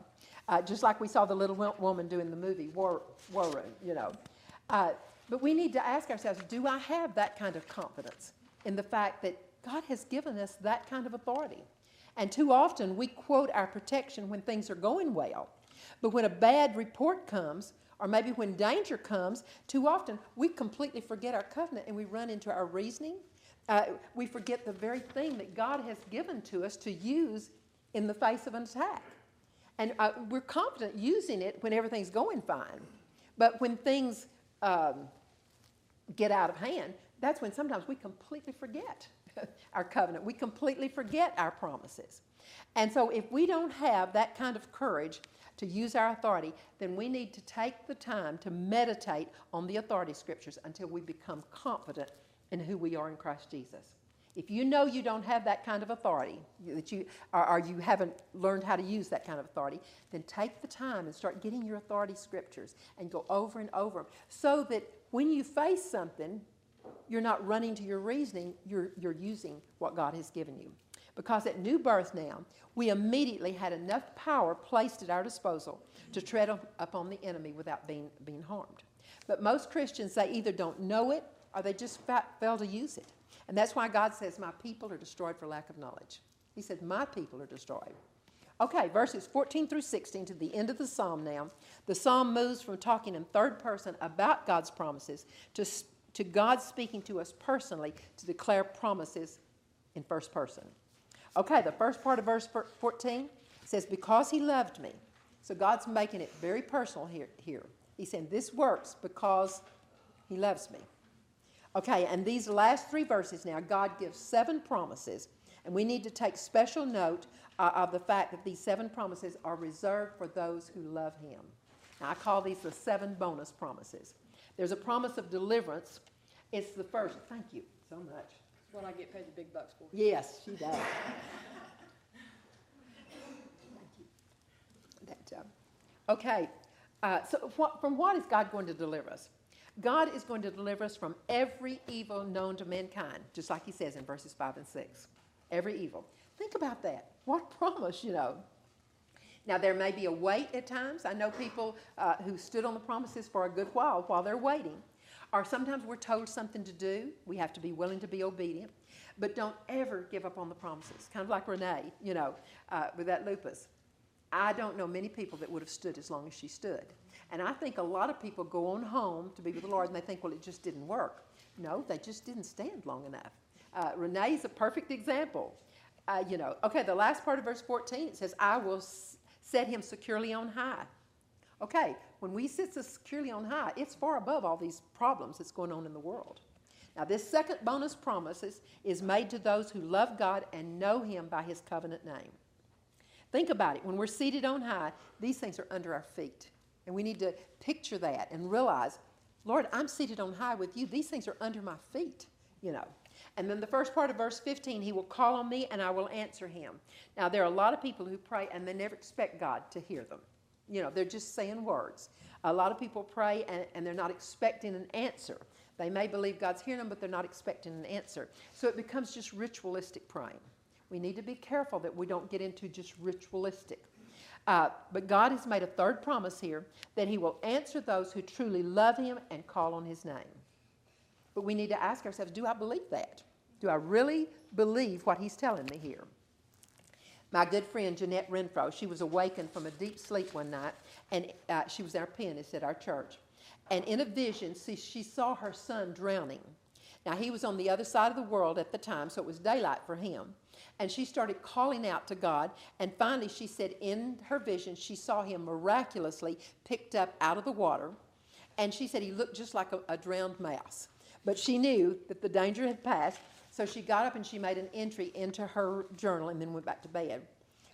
Uh, just like we saw the little woman do in the movie War, War Room, you know. Uh, but we need to ask ourselves do I have that kind of confidence in the fact that God has given us that kind of authority? And too often we quote our protection when things are going well. But when a bad report comes, or maybe when danger comes, too often we completely forget our covenant and we run into our reasoning. Uh, we forget the very thing that God has given to us to use in the face of an attack. And uh, we're confident using it when everything's going fine. But when things um, get out of hand, that's when sometimes we completely forget our covenant. We completely forget our promises. And so, if we don't have that kind of courage to use our authority, then we need to take the time to meditate on the authority scriptures until we become confident in who we are in Christ Jesus. If you know you don't have that kind of authority, that you or, or, you haven't learned how to use that kind of authority, then take the time and start getting your authority scriptures and go over and over them so that when you face something, you're not running to your reasoning, you're, you're using what God has given you. Because at new birth now, we immediately had enough power placed at our disposal to tread upon the enemy without being, being harmed. But most Christians, they either don't know it or they just fail to use it. And that's why God says, My people are destroyed for lack of knowledge. He said, My people are destroyed. Okay, verses 14 through 16 to the end of the psalm now. The psalm moves from talking in third person about God's promises to, to God speaking to us personally to declare promises in first person. Okay, the first part of verse 14 says, Because he loved me. So God's making it very personal here. here. He's saying, This works because he loves me. Okay, and these last three verses now, God gives seven promises, and we need to take special note uh, of the fact that these seven promises are reserved for those who love Him. Now, I call these the seven bonus promises. There's a promise of deliverance. It's the first. Thank you so much. What I get paid the big bucks for. Yes, she does. that, uh, okay, uh, so what, from what is God going to deliver us? God is going to deliver us from every evil known to mankind, just like he says in verses 5 and 6. Every evil. Think about that. What promise, you know. Now, there may be a wait at times. I know people uh, who stood on the promises for a good while while they're waiting. Or sometimes we're told something to do. We have to be willing to be obedient. But don't ever give up on the promises. Kind of like Renee, you know, uh, with that lupus. I don't know many people that would have stood as long as she stood. And I think a lot of people go on home to be with the Lord and they think, well, it just didn't work. No, they just didn't stand long enough. Uh, Renee's a perfect example. Uh, you know, okay, the last part of verse 14, it says, I will set him securely on high. Okay, when we sit securely on high, it's far above all these problems that's going on in the world. Now, this second bonus promise is, is made to those who love God and know him by his covenant name. Think about it. When we're seated on high, these things are under our feet. And we need to picture that and realize, Lord, I'm seated on high with you. These things are under my feet, you know. And then the first part of verse 15, he will call on me and I will answer him. Now, there are a lot of people who pray and they never expect God to hear them. You know, they're just saying words. A lot of people pray and, and they're not expecting an answer. They may believe God's hearing them, but they're not expecting an answer. So it becomes just ritualistic praying. We need to be careful that we don't get into just ritualistic. Uh, but God has made a third promise here that He will answer those who truly love Him and call on His name. But we need to ask ourselves do I believe that? Do I really believe what He's telling me here? My good friend Jeanette Renfro, she was awakened from a deep sleep one night, and uh, she was our pianist at our church. And in a vision, see, she saw her son drowning. Now, he was on the other side of the world at the time, so it was daylight for him. And she started calling out to God. And finally, she said in her vision, she saw him miraculously picked up out of the water. And she said he looked just like a, a drowned mouse. But she knew that the danger had passed, so she got up and she made an entry into her journal and then went back to bed.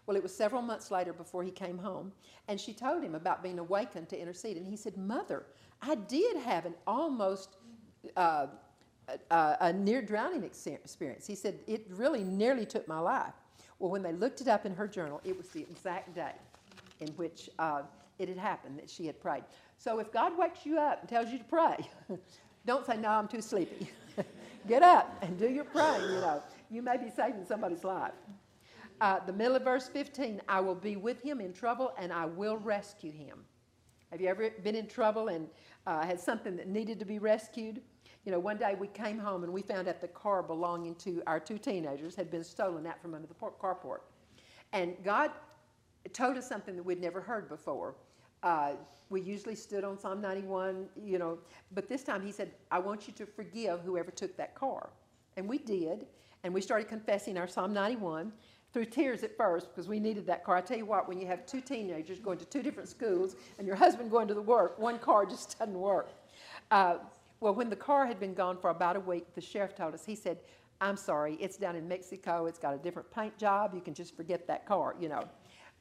Well, it was several months later before he came home, and she told him about being awakened to intercede. And he said, Mother, I did have an almost uh, a, a near drowning experience. He said, It really nearly took my life. Well, when they looked it up in her journal, it was the exact day in which uh, it had happened that she had prayed. So if God wakes you up and tells you to pray, don't say, No, I'm too sleepy. Get up and do your praying, you know. You may be saving somebody's life. Uh, the middle of verse 15 I will be with him in trouble and I will rescue him. Have you ever been in trouble and uh, had something that needed to be rescued? You know, one day we came home and we found out the car belonging to our two teenagers had been stolen out from under the carport. And God told us something that we'd never heard before. Uh, we usually stood on Psalm 91, you know, but this time he said, I want you to forgive whoever took that car. And we did, and we started confessing our Psalm 91 through tears at first because we needed that car. I tell you what, when you have two teenagers going to two different schools and your husband going to the work, one car just doesn't work. Uh, well, when the car had been gone for about a week, the sheriff told us, he said, I'm sorry, it's down in Mexico, it's got a different paint job, you can just forget that car, you know.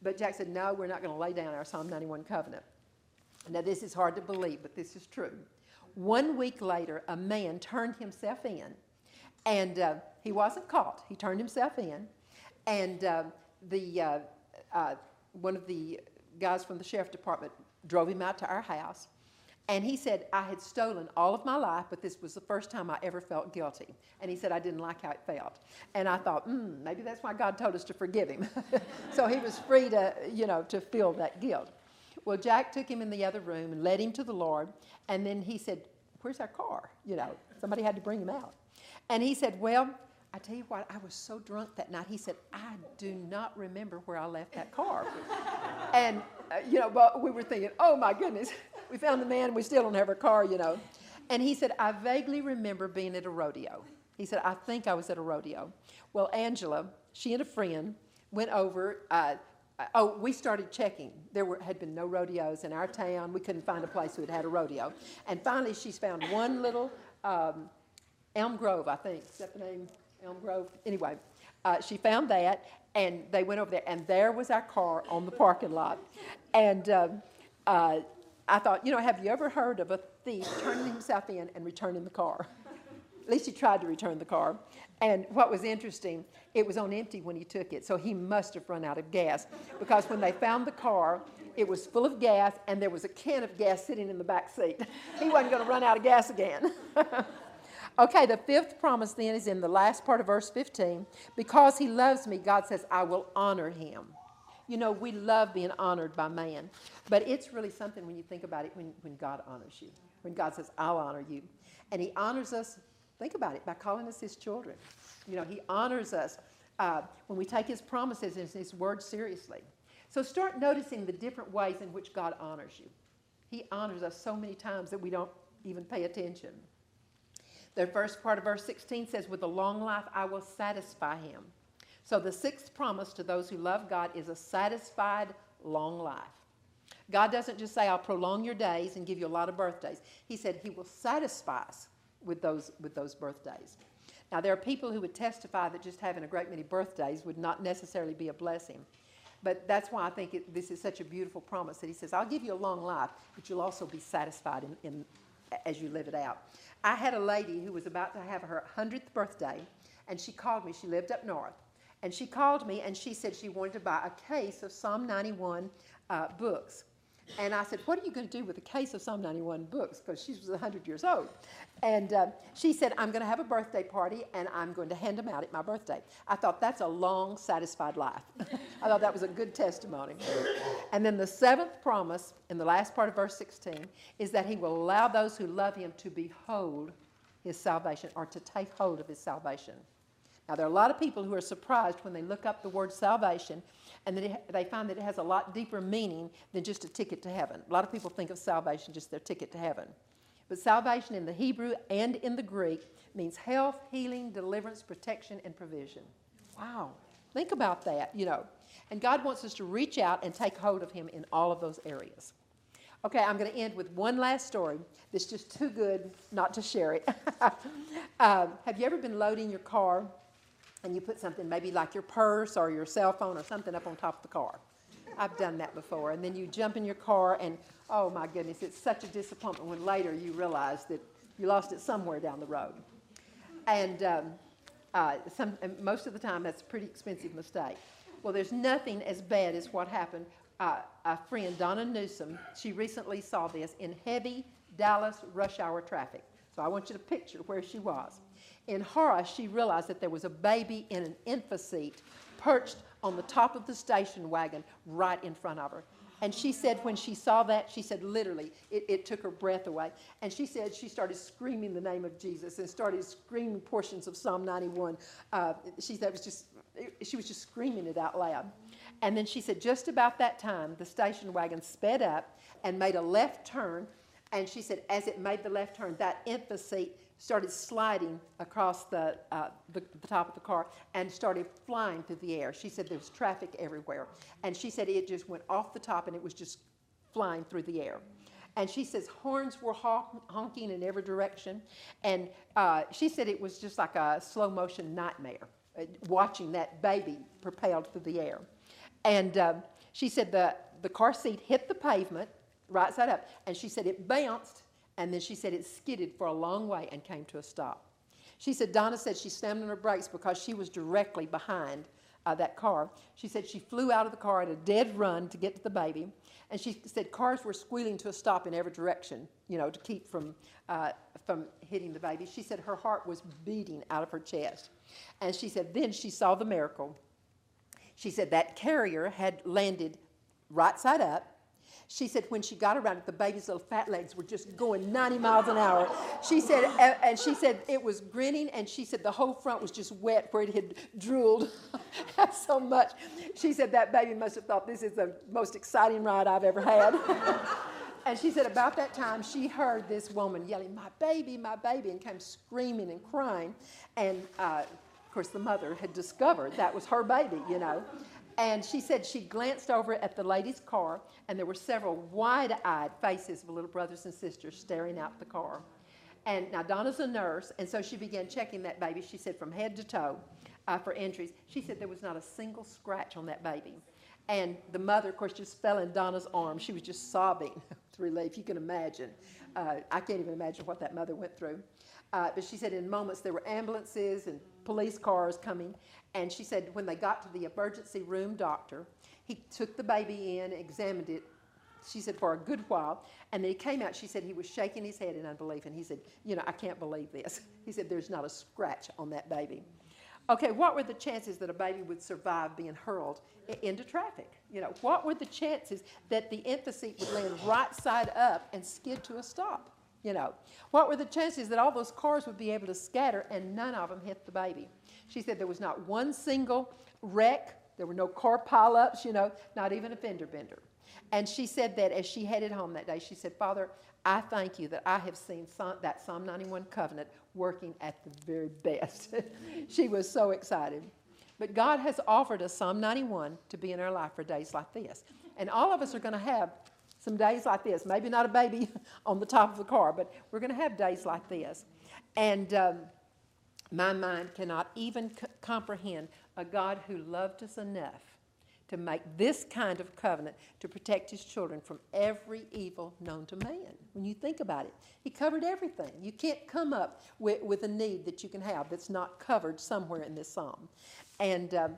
But Jack said, No, we're not going to lay down our Psalm 91 covenant. Now, this is hard to believe, but this is true. One week later, a man turned himself in, and uh, he wasn't caught. He turned himself in, and uh, the uh, uh one of the guys from the sheriff department drove him out to our house. And he said, I had stolen all of my life, but this was the first time I ever felt guilty. And he said, I didn't like how it felt. And I thought, hmm, maybe that's why God told us to forgive him. so he was free to, you know, to feel that guilt. Well, Jack took him in the other room and led him to the Lord. And then he said, Where's our car? You know, somebody had to bring him out. And he said, Well, I tell you what, I was so drunk that night. He said, I do not remember where I left that car. and, uh, you know, but we were thinking, oh my goodness, we found the man, we still don't have our car, you know. And he said, I vaguely remember being at a rodeo. He said, I think I was at a rodeo. Well, Angela, she and a friend went over. Uh, oh, we started checking. There were, had been no rodeos in our town. We couldn't find a place who had had a rodeo. And finally, she's found one little um, Elm Grove, I think. Is that the name? Elm Grove? Anyway, uh, she found that, and they went over there, and there was our car on the parking lot. And um, uh, I thought, you know, have you ever heard of a thief turning himself in and returning the car? At least he tried to return the car. And what was interesting, it was on empty when he took it, so he must have run out of gas. Because when they found the car, It was full of gas, and there was a can of gas sitting in the back seat. He wasn't going to run out of gas again. okay, the fifth promise then is in the last part of verse 15. Because he loves me, God says, I will honor him. You know, we love being honored by man, but it's really something when you think about it when, when God honors you. When God says, I'll honor you. And he honors us, think about it, by calling us his children. You know, he honors us uh, when we take his promises and his word seriously. So start noticing the different ways in which God honors you. He honors us so many times that we don't even pay attention. The first part of verse 16 says, With a long life I will satisfy him. So the sixth promise to those who love God is a satisfied long life. God doesn't just say, I'll prolong your days and give you a lot of birthdays. He said he will satisfy us with those, with those birthdays. Now, there are people who would testify that just having a great many birthdays would not necessarily be a blessing. But that's why I think it, this is such a beautiful promise that he says, I'll give you a long life, but you'll also be satisfied in, in, as you live it out. I had a lady who was about to have her 100th birthday, and she called me. She lived up north. And she called me and she said she wanted to buy a case of Psalm 91 uh, books. And I said, What are you going to do with a case of Psalm 91 books? Because she was 100 years old. And uh, she said, I'm going to have a birthday party and I'm going to hand them out at my birthday. I thought that's a long, satisfied life. I thought that was a good testimony. And then the seventh promise in the last part of verse 16 is that he will allow those who love him to behold his salvation or to take hold of his salvation. Now, there are a lot of people who are surprised when they look up the word salvation and that they find that it has a lot deeper meaning than just a ticket to heaven. A lot of people think of salvation just their ticket to heaven. But salvation in the Hebrew and in the Greek means health, healing, deliverance, protection, and provision. Wow. Think about that, you know. And God wants us to reach out and take hold of Him in all of those areas. Okay, I'm going to end with one last story that's just too good not to share it. um, have you ever been loading your car and you put something, maybe like your purse or your cell phone or something up on top of the car. I've done that before. And then you jump in your car, and oh my goodness, it's such a disappointment when later you realize that you lost it somewhere down the road. And um, uh, some, and most of the time, that's a pretty expensive mistake. Well, there's nothing as bad as what happened. Uh, a friend, Donna Newsom, she recently saw this in heavy Dallas rush hour traffic. So I want you to picture where she was. In horror, she realized that there was a baby in an infant seat perched on the top of the station wagon right in front of her. And she said when she saw that, she said literally, it, it, took her breath away. And she said she started screaming the name of Jesus and started screaming portions of Psalm 91. Uh, she was just, she was just screaming it out loud. And then she said just about that time, the station wagon sped up and made a left turn. And she said as it made the left turn, that infant seat started sliding across the, uh, the, the, top of the car and started flying through the air. She said there was traffic everywhere. And she said it just went off the top and it was just flying through the air. And she says horns were honking in every direction. And uh, she said it was just like a slow motion nightmare uh, watching that baby propelled through the air. And um, she said the, the car seat hit the pavement right side up. And she said it bounced and then she said it skidded for a long way and came to a stop. She said Donna said she slammed on her brakes because she was directly behind uh, that car. She said she flew out of the car at a dead run to get to the baby. And she said cars were squealing to a stop in every direction, you know, to keep from, uh, from hitting the baby. She said her heart was beating out of her chest. And she said then she saw the miracle. She said that carrier had landed right side up she said when she got around it, the baby's little fat legs were just going 90 miles an hour. She said, and she said it was grinning, and she said the whole front was just wet where it had drooled so much. She said that baby must have thought this is the most exciting ride I've ever had. and she said about that time she heard this woman yelling, "My baby, my baby," and came screaming and crying. And uh, of course, the mother had discovered that was her baby, you know. And she said she glanced over at the lady's car, and there were several wide eyed faces of little brothers and sisters staring out the car. And now Donna's a nurse, and so she began checking that baby, she said, from head to toe uh, for injuries. She said there was not a single scratch on that baby. And the mother, of course, just fell in Donna's arms. She was just sobbing with relief. You can imagine. Uh, I can't even imagine what that mother went through. Uh, but she said in moments there were ambulances and police cars coming, and she said when they got to the emergency room doctor, he took the baby in, examined it she said, for a good while. And then he came out, she said he was shaking his head in unbelief. And he said, You know, I can't believe this. He said, There's not a scratch on that baby. Okay, what were the chances that a baby would survive being hurled into traffic? You know, what were the chances that the infancy would land right side up and skid to a stop? You know, what were the chances that all those cars would be able to scatter and none of them hit the baby? She said there was not one single wreck, there were no car pileups, you know, not even a fender bender. And she said that as she headed home that day, she said, Father, I thank you that I have seen Psalm, that Psalm 91 covenant working at the very best. she was so excited. But God has offered us Psalm 91 to be in our life for days like this. And all of us are going to have some days like this. Maybe not a baby on the top of the car, but we're going to have days like this. And um, my mind cannot even c- comprehend a God who loved us enough to make this kind of covenant to protect his children from every evil known to man. When you think about it, he covered everything. You can't come up with, with a need that you can have that's not covered somewhere in this psalm. And um,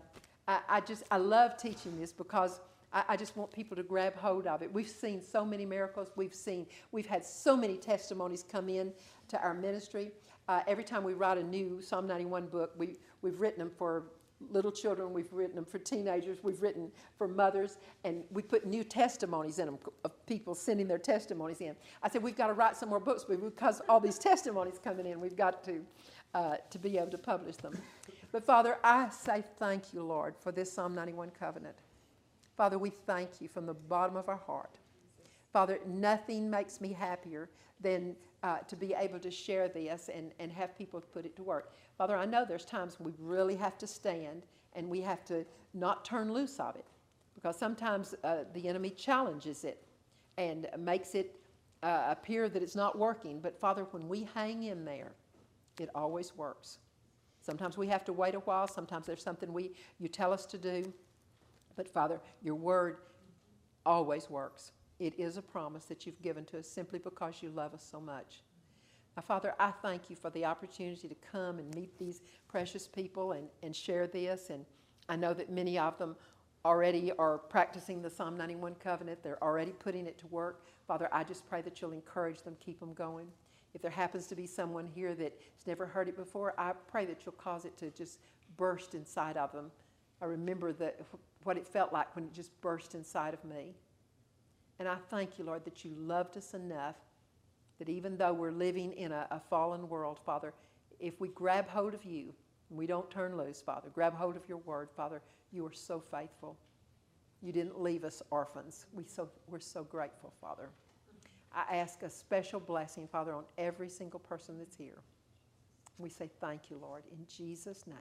I, I just, I love teaching this because I, I just want people to grab hold of it. We've seen so many miracles. We've seen, we've had so many testimonies come in to our ministry. Uh, every time we write a new Psalm 91 book, we, we've written them for little children, we've written them for teenagers, we've written for mothers, and we put new testimonies in them of people sending their testimonies in. I said, we've got to write some more books, because all these testimonies coming in, we've got to, uh, to be able to publish them. But Father, I say thank you, Lord, for this Psalm 91 covenant. Father, we thank you from the bottom of our heart. Father, nothing makes me happier than uh, to be able to share this and, and have people put it to work. Father, I know there's times we really have to stand and we have to not turn loose of it because sometimes uh, the enemy challenges it and makes it uh, appear that it's not working. But Father, when we hang in there, it always works. Sometimes we have to wait a while. Sometimes there's something we, you tell us to do. But Father, your word always works. It is a promise that you've given to us simply because you love us so much. Now, Father, I thank you for the opportunity to come and meet these precious people and, and share this. And I know that many of them already are practicing the Psalm 91 covenant. They're already putting it to work. Father, I just pray that you'll encourage them, keep them going. If there happens to be someone here that's never heard it before, I pray that you'll cause it to just burst inside of them. I remember the, what it felt like when it just burst inside of me. And I thank you, Lord, that you loved us enough that even though we're living in a, a, fallen world, Father, if we grab hold of you, we don't turn loose, Father, grab hold of your word, Father, you are so faithful. You didn't leave us orphans. We so, we're so grateful, Father. I ask a special blessing, Father, on every single person that's here. We say thank you, Lord, in Jesus' name.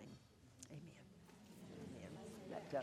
Amen. Amen. Uh,